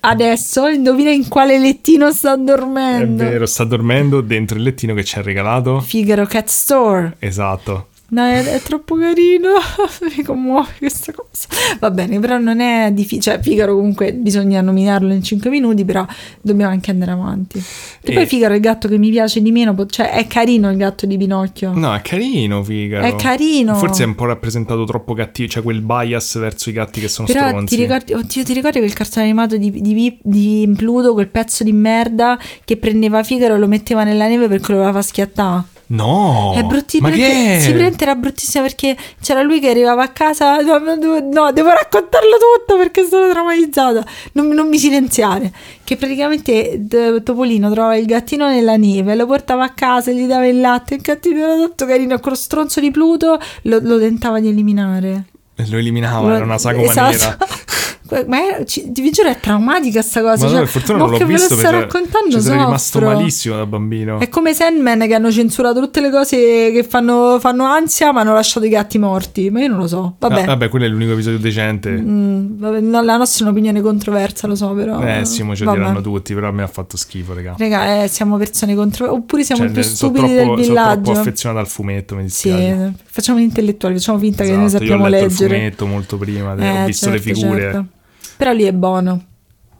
adesso indovina in quale lettino sta È dormendo. vero, sta dormendo dentro il lettino che ci ha regalato. Figaro Cat Store. Esatto. No, è, è troppo carino. Mi commuove questa cosa. Va bene, però non è difficile. Cioè, Figaro comunque bisogna nominarlo in 5 minuti, però dobbiamo anche andare avanti. E, E- poi Figaro è il gatto che mi piace di meno. Cioè, è carino il gatto di Pinocchio. No, è carino, Figaro. È carino. Forse è un po' rappresentato troppo cattivo, cioè quel bias verso i gatti che sono Però stronzi. ti ricordi, oddio, ti ricordi quel cartone animato di, di, di Pluto, quel pezzo di merda che prendeva Figaro e lo metteva nella neve perché lo far schiattare? No! È bruttissimo. Ma che è? Veramente era bruttissimo perché c'era lui che arrivava a casa. No, no, devo, no, devo raccontarlo tutto perché sono traumatizzata. Non, non mi silenziare. Che praticamente d- Topolino trovava il gattino nella neve, lo portava a casa, gli dava il latte. Il gattino era tutto carino. Con lo stronzo di Pluto lo, lo tentava di eliminare. E Lo eliminava, Lo- era una sagoma esatto. nera. Ma era, ci- vi giuro è traumatica sta cosa. Ma no, cioè, per fortuna non l'ho che ve lo visto sto perché raccontando ci sarei rimasto malissimo da bambino. È come Sandman che hanno censurato tutte le cose che fanno, fanno ansia, ma hanno lasciato i gatti morti. Ma io non lo so. Vabbè. Ah, vabbè, quello è l'unico episodio decente. Mm, vabbè, no, la nostra è un'opinione controversa, lo so, però. eh sì, mo ce lo diranno tutti, però a me ha fatto schifo, raga. Raga, eh, siamo persone controverse. Oppure siamo Cioè, più sono stupidi troppo, del sono troppo villaggio. affezionato al fumetto, mi Sì, dispiace. facciamo gli intellettuali, facciamo finta che noi Esatto, sappiamo io ho leggere. il fumetto molto prima, Eh, ho visto le certo, figure. certo. Però lì è buono.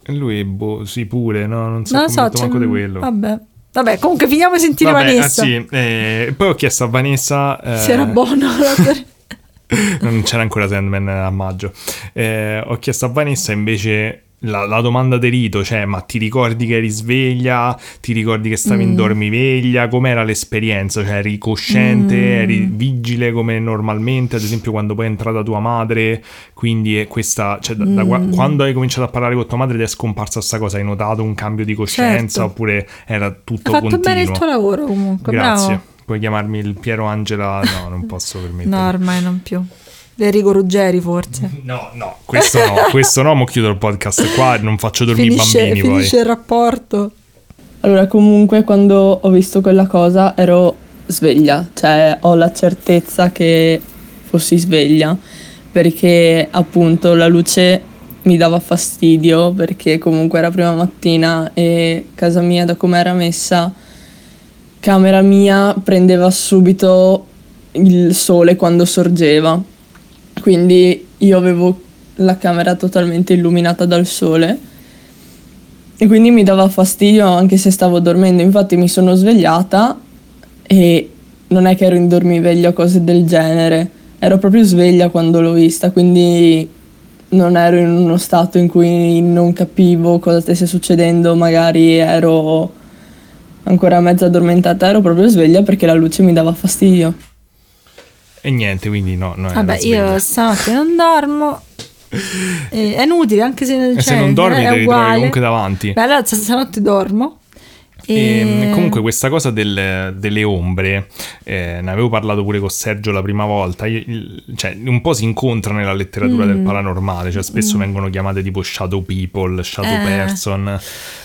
Lui, boh, sì, pure, no? Non so Non so, c'è manco di quello. Vabbè. Vabbè, comunque finiamo di sentire Vabbè, ah, Vanessa. sì, eh, poi ho chiesto a Vanessa... eh, Se era buono. non c'era ancora Sandman a maggio. Eh, ho chiesto a Vanessa invece la, la domanda di rito, cioè ma ti ricordi che eri sveglia? Ti ricordi che stavi Mm. in dormiveglia? Com'era l'esperienza? Cioè eri cosciente? Mm. Eri vigile come normalmente? Ad esempio quando poi è entrata tua madre? Quindi è questa... Cioè da- da Mm. quando hai cominciato a parlare con tua madre ed è scomparsa sta cosa? Hai notato un cambio di coscienza? Certo. Oppure era tutto Hai fatto continuo? bene il tuo lavoro comunque, Grazie. bravo. Puoi chiamarmi il Piero Angela? No, non posso permettermi. No, ormai non più. Enrico Ruggeri forse. No, no, questo no, questo no, mo chiudo il podcast qua e non faccio dormire Finisce, i bambini finisce poi. il rapporto. Allora, comunque, quando ho visto quella cosa ero sveglia, cioè ho la certezza che fossi sveglia, perché appunto la luce mi dava fastidio, perché comunque era prima mattina e casa mia, da come era messa, camera mia prendeva subito il sole quando sorgeva. Quindi io avevo la camera totalmente illuminata dal sole e quindi mi dava fastidio anche se stavo dormendo. Infatti mi sono svegliata e non è che ero in dormiveglia o cose del genere, ero proprio sveglia quando l'ho vista, quindi non ero in uno stato in cui non capivo cosa stesse succedendo, magari ero ancora mezza addormentata, ero proprio sveglia perché la luce mi dava fastidio. E niente, quindi no, no Vabbè, io stanotte non dormo. Eh, è inutile, anche se, E se cioè, non dormi è te li trovi uguale. comunque davanti. Beh, allora stanotte dormo. E, E... comunque questa cosa del- delle ombre, eh, ne avevo parlato pure con Sergio la prima volta, il- cioè un po' si incontra nella letteratura Mm. del paranormale, cioè spesso vengono chiamate tipo shadow people, shadow Eh. person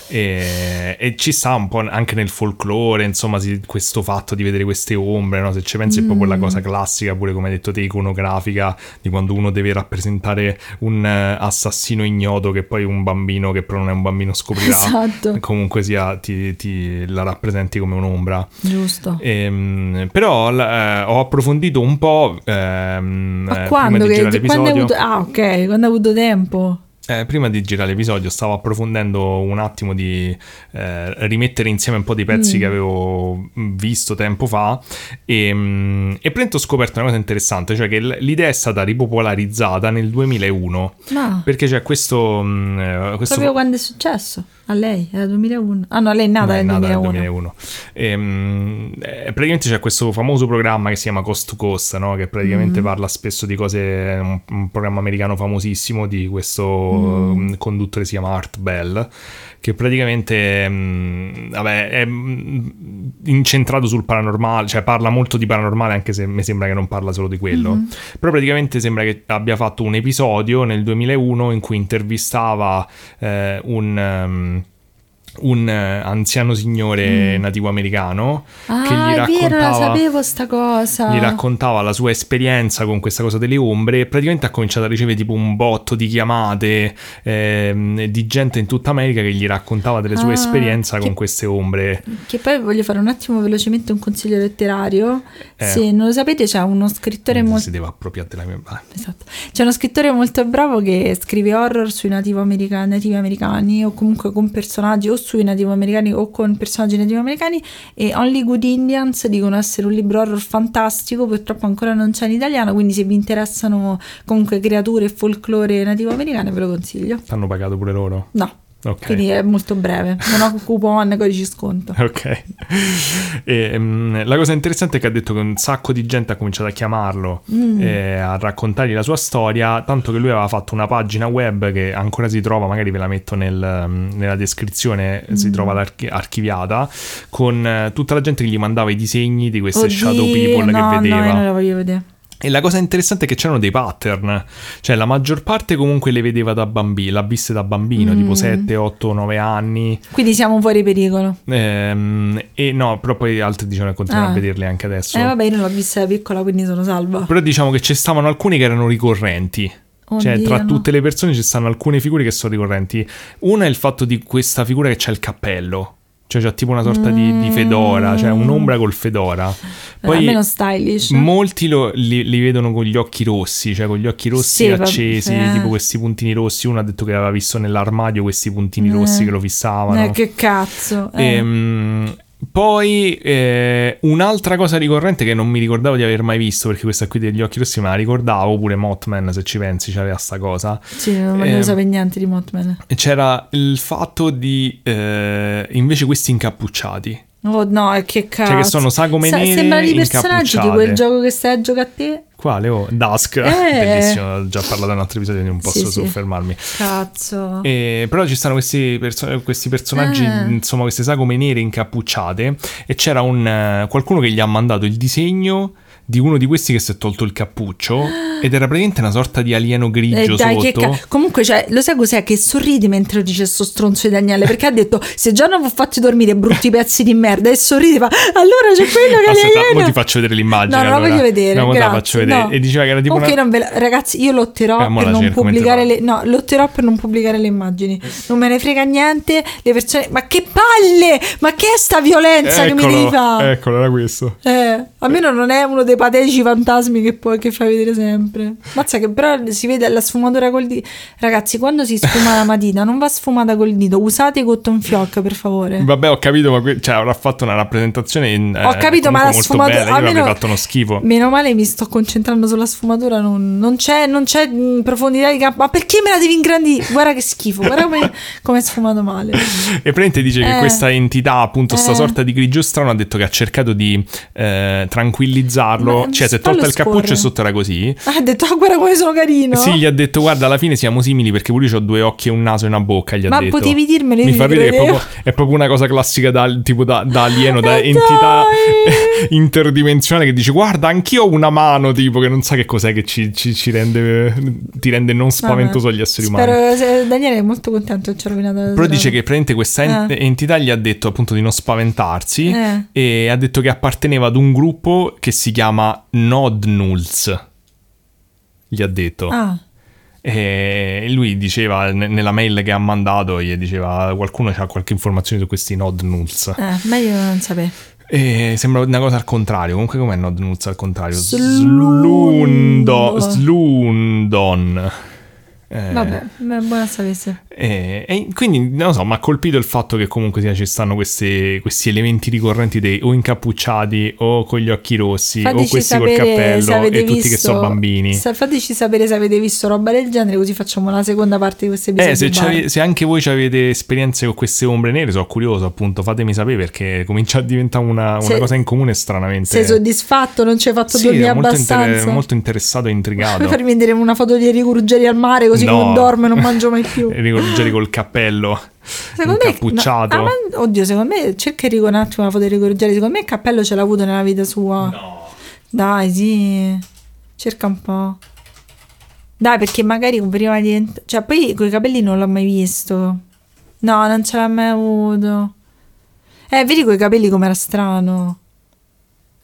e, e ci sta un po' anche nel folklore, insomma questo fatto di vedere queste ombre, no? se ci pensi è proprio Mm. la cosa classica, pure come hai detto te, iconografica, di quando uno deve rappresentare un eh, assassino ignoto che poi un bambino che però non è un bambino scoprirà Esatto. comunque sia ti, ti- la rappresenti come un'ombra. Giusto. Ehm, però eh, ho approfondito un po' ehm, Ma eh, quando? Che, quando hai avuto... Ah, ok, quando hai avuto tempo. Eh, prima di girare l'episodio stavo approfondendo un attimo di eh, rimettere insieme un po' di pezzi Mm. che avevo visto tempo fa e, mm, e prendo ho scoperto una cosa interessante, cioè che l- l'idea è stata ripopolarizzata nel 2001 Ma perché c'è questo... mm, eh, questo proprio quando è successo? A lei? Era 2001? Ah no, lei è nata No, è nel nata 2001. nel 2001. Ehm, eh, praticamente c'è questo famoso programma che si chiama Cost to Cost, no? che Mm. praticamente parla spesso di cose, un, un programma americano famosissimo di questo Mm. um, conduttore si chiama Art Bell, che praticamente mm, vabbè, è mm, incentrato sul paranormale, cioè parla molto di paranormale anche se mi sembra che non parla solo di quello. Mm-hmm. Però praticamente sembra che abbia fatto un episodio nel 2001 in cui intervistava eh, un... um, un eh, anziano signore nativo americano che Mm. Ah, gli è vero, la raccontava, cosa. gli raccontava la sua esperienza con questa cosa delle ombre e praticamente ha cominciato a ricevere tipo un botto di chiamate ehm, di gente in tutta America che gli raccontava delle sue Ah, esperienze che- con queste ombre. Che poi voglio fare un attimo velocemente un consiglio letterario. Eh. Se non lo sapete, c'è uno scrittore molto. Si deve appropriare della mia... vai. Esatto. C'è uno scrittore molto bravo che scrive horror sui nativi americani o comunque con personaggi o sui nativo americani o con personaggi nativo americani e Only Good Indians dicono essere un libro horror fantastico, purtroppo ancora non c'è in italiano, quindi se vi interessano comunque creature e folklore nativo americane ve lo consiglio. T'hanno pagato pure loro? No, Ok. quindi è molto breve, non ho coupon, codici sconto. Ok. E, mm, la cosa interessante è che ha detto che un sacco di gente ha cominciato a chiamarlo Mm. e a raccontargli la sua storia, tanto che lui aveva fatto una pagina web che ancora si trova, magari ve la metto nel, mm, nella descrizione, Mm. si trova archiviata, con eh, tutta la gente che gli mandava i disegni di queste Oddio, shadow people no, che vedeva. No, non la voglio vedere. E la cosa interessante è che c'erano dei pattern, cioè la maggior parte comunque le vedeva da bambino, l'ha viste da bambino, Mm. tipo 7, 8, 9 anni. Quindi siamo fuori pericolo. Ehm, e no, però poi altri dicevano che continuano Ah. a vederle anche adesso. Eh vabbè, io non l'ho vista da piccola, quindi sono salva. Però diciamo che ci stavano alcuni che erano ricorrenti. cioè, Oddio, tra no. tutte le persone ci stanno alcune figure che sono ricorrenti. Una è il fatto di questa figura che c'ha il cappello. Cioè, c'ha tipo una sorta di, di fedora, cioè un'ombra col fedora. Eh, Poi almeno stylish. molti lo- li, li vedono con gli occhi rossi, cioè con gli occhi rossi Sì, vabbè, accesi, eh. tipo questi puntini rossi. Uno ha detto che aveva visto nell'armadio questi puntini Eh. rossi che lo fissavano. Eh, che cazzo. eh. Ehm, poi eh, un'altra cosa ricorrente che non mi ricordavo di aver mai visto, perché questa qui degli occhi rossi me la ricordavo, pure Mothman se ci pensi c'aveva sta cosa. Sì, non ehm, sapere niente di Mothman. E c'era il fatto di eh, invece questi incappucciati. Oh no, e che cazzo. Cioè che sono sagome nere Sembrano i personaggi di quel gioco che stai a giocare a te. Quale? Oh, Dusk. Eh. Bellissimo, ho già parlato in un altro episodio, non posso Sì, sì. soffermarmi. Cazzo. E- però ci stanno questi, perso- questi personaggi, Eh. insomma, queste sagome nere incappucciate. E c'era un, eh, qualcuno che gli ha mandato il disegno di uno di questi che si è tolto il cappuccio. Ed era praticamente una sorta di alieno grigio Eh, dai, che sotto. ca- Comunque, cioè, lo sai cos'è? Che sorride mentre dice sto stronzo di Daniele. Perché ha detto: Se già non vi ho fatto dormire, brutti pezzi di merda. E sorride, fa allora c'è quello che Aspetta, alieno. ti faccio vedere l'immagine. No, non la allora. voglio vedere. No, la faccio vedere. no. E diceva che era tipo Ok, una- la- ragazzi, io lotterò Eh, per la non cerco pubblicare le. No, lotterò per non pubblicare le immagini. Non me ne frega niente. Le persone. Ma che palle! Ma che è sta violenza che mi Eccolo, devi fare? Eccolo, era questo. Eh, almeno non è uno dei patetici fantasmi che, poi, che fai vedere sempre. Mazza che però si vede la sfumatura col dito. Ragazzi, quando si sfuma la matita, non va sfumata col dito. Usate cotton fioc, per favore. Vabbè, ho capito, ma que- cioè, avrà fatto una rappresentazione in, Ho capito, ma la sfumatura- bella. Io almeno- fatto uno schifo. Meno male mi sto concentrando sulla sfumatura, non, non c'è, non c'è mh, profondità di campo. Ma perché me la devi ingrandire? Guarda che schifo, guarda come, come è sfumato male. E praticamente dice che Eh. questa entità, appunto, sta Eh. sorta di grigio strano, ha detto che ha cercato di eh, Ma cioè, si è tolto il cappuccio e sotto era così. Ha detto, ah, guarda come sono carino. Sì, gli ha detto, guarda, alla fine siamo simili perché pure io ho due occhi e un naso e una bocca. Gli ha Ma detto. potevi dirmelo, Mi fa ridere, è proprio, è proprio una cosa classica da, tipo da, da alieno, da Ma entità interdimensionale che dice, guarda, anch'io ho una mano, tipo, che non sa che cos'è che ci, ci- ci rende, ti rende non spaventoso agli esseri umani. Spero, Daniele è molto contento che ci ha rovinato la Però dice che praticamente questa en- Eh. entità gli ha detto appunto di non spaventarsi Eh. e ha detto che apparteneva ad un gruppo che si chiama Nodnuls. Gli ha detto. Ah, E lui diceva ne- nella mail che ha mandato, gli diceva qualcuno ha qualche informazione su questi Nodnuls. eh, meglio non sapere. E sembra una cosa al contrario. Comunque com'è Nodnuls al contrario? Slundo. Slundo, Slundon. Eh, Vabbè, buona sapesse. E, e quindi non lo so, mi ha colpito il fatto che comunque sia, ci stanno queste- questi elementi ricorrenti dei o incappucciati o con gli occhi rossi o Fateci questi col cappello e tutti che visto- sono bambini. sa- fateci sapere se avete visto roba del genere, così facciamo la seconda parte di questo episodio. Eh, se, se anche voi avete esperienze con queste ombre nere, sono curioso, appunto, fatemi sapere perché comincia a diventare una, una Se- cosa in comune stranamente. Sei soddisfatto? Non ci hai fatto Sì, dormire molto, inter- abbastanza? molto interessato e intrigato. Puoi farmi vedere una foto di Enrico Ruggeri al mare così No. non dorme, non mangio mai più. Ruggeri col cappello Secondo me, incappucciato. no, ah, ma- oddio, secondo me, cerca Enrico un attimo la foto di Enrico Ruggeri. Secondo me il cappello ce l'ha avuto nella vita sua. No. Dai, sì, cerca un po'. Dai, perché magari prima di... ent- Cioè, poi con i capelli non l'ho mai visto. No, non ce l'ha mai avuto. Eh, vedi coi capelli com'era strano.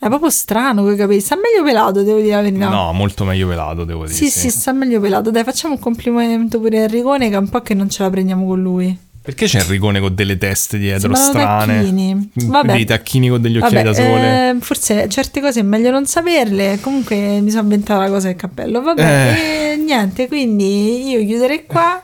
È proprio strano coi capelli. Sta meglio pelato, devo dire la verità. No, molto meglio pelato, devo dire. Sì, sì, sta meglio pelato. Dai, facciamo un complimento pure a Enricone che è un po' che non ce la prendiamo con lui. Perché c'è Enricone con delle teste dietro Sembrano strane? tacchini. Vabbè. Dei tacchini con degli occhiali Vabbè, da sole. eh, forse certe cose è meglio non saperle. Comunque mi sono inventata la cosa del cappello. Vabbè, Eh. e niente. Quindi io chiuderei qua.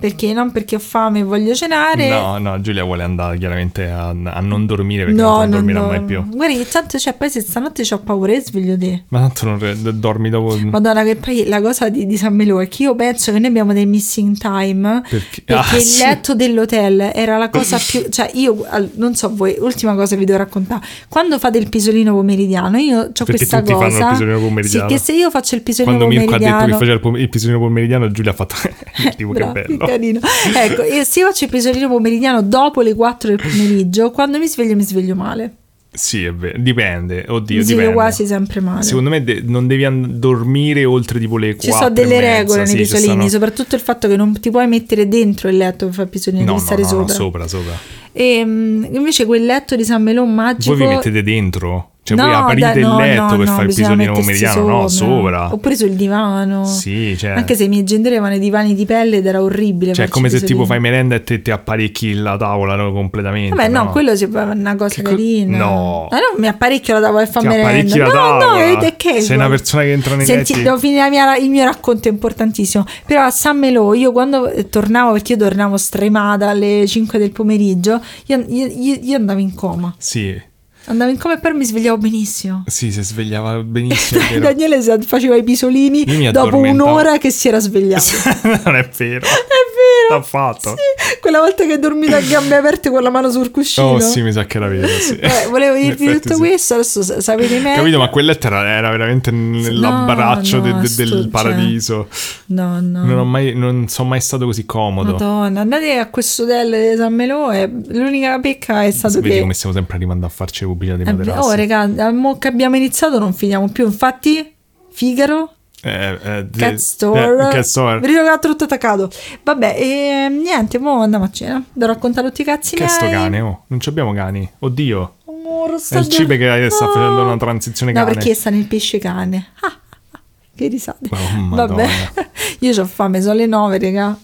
Perché non perché ho fame e voglio cenare. No, no, Giulia vuole andare chiaramente a, a non dormire perché No, non dormirà no. mai più. Guardi, tanto cioè, poi se stanotte ho paura e sveglio te. Ma tanto non re- dormi dopo. Madonna, che poi la cosa di, di San Melò è che io penso che noi abbiamo dei missing time Perché- perché Ah, il sì. letto dell'hotel era la cosa più. cioè, io non so voi, ultima cosa vi devo raccontare. Quando fate il pisolino pomeridiano, io ho Perché questa tutti fanno il cosa. pisolino pomeridiano. Sì, che se io faccio il pisolino Quando Mirko ha detto pomeridiano. che faceva il, pom- il pisolino pomeridiano, Giulia ha fatto. tipo che bello. Carino. Ecco, e se io faccio il pisolino pomeridiano dopo le 4 del pomeriggio, quando mi sveglio mi sveglio male. Sì, è vero. Dipende. Oddio, sveglio dipende. quasi sempre male. Secondo me de- non devi and- dormire oltre tipo le 4 Ci sono delle regole nei sì, pisolini, stanno- soprattutto il fatto che non ti puoi mettere dentro il letto per fare pisolino, No, devi no, stare no, no, sopra. sopra, sopra. E mm, invece quel letto di San Melò magico. Voi vi mettete dentro? Cioè, No, voi aprite dai, il letto no, per fare il pisolino pomeridiano? No, sopra. Oppure sul divano. Sì, cioè. Anche se i miei genitori avevano i divani di pelle ed era orribile. Cioè, è come se tipo fai merenda e te ti apparecchi la tavola no, completamente. Vabbè, no, quello fa una cosa Che co- carina. no. Ma non mi apparecchio la tavola e fa Ti merenda. la no, tavola? no, è che Sei una persona che entra nei Senti, letti? devo finire mia- il mio racconto, è importantissimo. Però a San Melò, io quando tornavo, perché io tornavo stremata alle 5 del pomeriggio, io, io- io- andavo in coma. Sì, Andavo in coma e poi mi svegliavo benissimo. sì, si svegliava benissimo. Daniele faceva i pisolini dopo un'ora che si era svegliato. non è vero. È vero. L'ha fatto. Sì, quella volta che hai dormito a gambe aperte con la mano sul cuscino. Oh, sì, mi sa che era vero. Sì. Eh, volevo effetti tutto sì. questo, adesso sa- sapete meglio. Capito, ma quel letto era, era veramente nell'abbraccio no, de- de- sto- del cioè, paradiso. No, no. Non, ho mai, non sono mai stato così comodo. Madonna, andate a questo hotel di San Melò e l'unica pecca è stato Vedi che... come stiamo sempre arrivando a farci le pubblicità di Eh, materassi. oh, raga, mo che abbiamo iniziato non finiamo più. Infatti, Figaro, Eh, eh, di- Cat Store, eh, Cat Store. Ha tutto attaccato. Vabbè, e niente, mo andiamo a cena. Devo raccontare tutti i cazzi Che è miei. sto cane? Oh, non ci abbiamo cani. Oddio. Amore, È sta il cibo che dor- sta No. facendo una transizione No, cane. perché sta nel pesce cane. Ah, ah, ah, che risate. Oh, Vabbè, io ho fame, sono le nove, raga.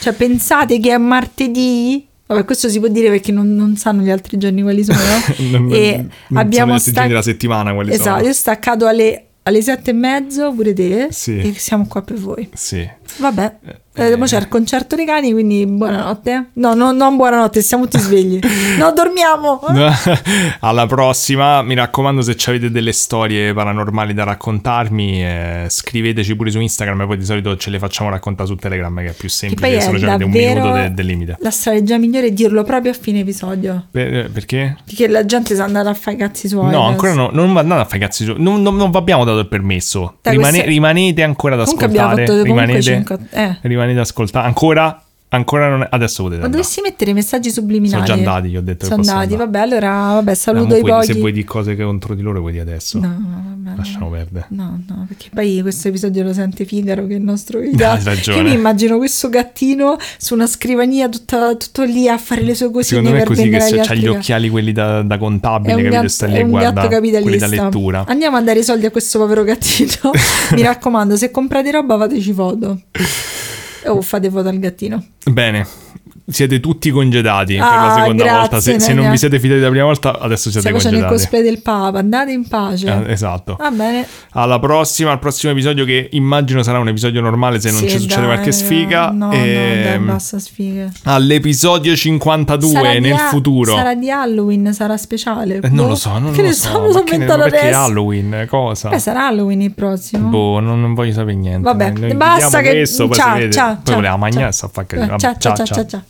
Cioè, pensate che è martedì? Vabbè, questo si può dire perché non, non sanno gli altri giorni quali sono. Non- e non abbiamo sono gli altri giorni stac- della settimana quali Esatto, sono. io ho staccato alle, alle sette e mezzo, pure te, Sì. e siamo qua per voi. Sì. Vabbè, Eh, eh, c'è il concerto dei cani, quindi buonanotte. No, no, non buonanotte, siamo tutti svegli. No, dormiamo. Alla prossima, mi raccomando se avete delle storie paranormali da raccontarmi, eh, scriveteci pure su Instagram, poi di solito ce le facciamo raccontare su Telegram che è più Che semplice, poi se è un minuto de- del limite. la strategia migliore è dirlo proprio a fine episodio. Per- perché? Perché la gente sa andare a fare i cazzi suoi. No, adesso. ancora no, non andate a fare i cazzi su- non, non, non vi abbiamo dato il permesso. Rimane- queste- Rimanete ancora ad Comunque abbiamo ascoltare. fatto comunque rimanete, cinque- eh. rimanete ad ascoltare. Ancora, ancora non è- adesso potete Ma dovessi mettere i messaggi subliminali. Sono già andati, gli ho detto Sono andati, andare. vabbè, allora vabbè, saluto mo i pochi. Se vuoi dire cose che contro di loro, vuoi dire adesso. No, no, vabbè. Lasciamo perdere. No, no, perché poi questo episodio lo sente Figaro che è il nostro guida. ragione. Io mi immagino questo gattino su una scrivania tutta- tutto lì a fare le sue cosine Secondo me è così che se c'ha gli occhiali quelli da, da contabile, capito? gatto, Sta lì e guarda quelli da lettura. Andiamo a dare i soldi a questo povero gattino. Mi raccomando, se comprate roba fateci foto. O fate foto al gattino. Bene, siete tutti congedati per Ah, la seconda grazie, volta. Se, se non vi siete fidati la prima volta, adesso siete Stiamo facendo il congedati. cosplay del Papa. Andate in pace. Eh, esatto. Va bene. Alla prossima, al prossimo episodio che immagino sarà un episodio normale se non Sì, ci succede dai, qualche sfiga. No, no, Ehm, dai, basta sfighe. all'episodio 52 Sarà nel ha- futuro. Sarà di Halloween, sarà speciale. Eh, non Boh, lo so, non che lo so. so, ma so che ne- ma perché. Halloween? Cosa? Beh, sarà Halloween il prossimo. Boh, non, non voglio sapere niente. Vabbè, basta che- questo, poi ciao, ciao, poi ciao, voleva mangiare ciao. e sta a fare Eh, casino. Vabbè, ciao, ciao, ciao, ciao.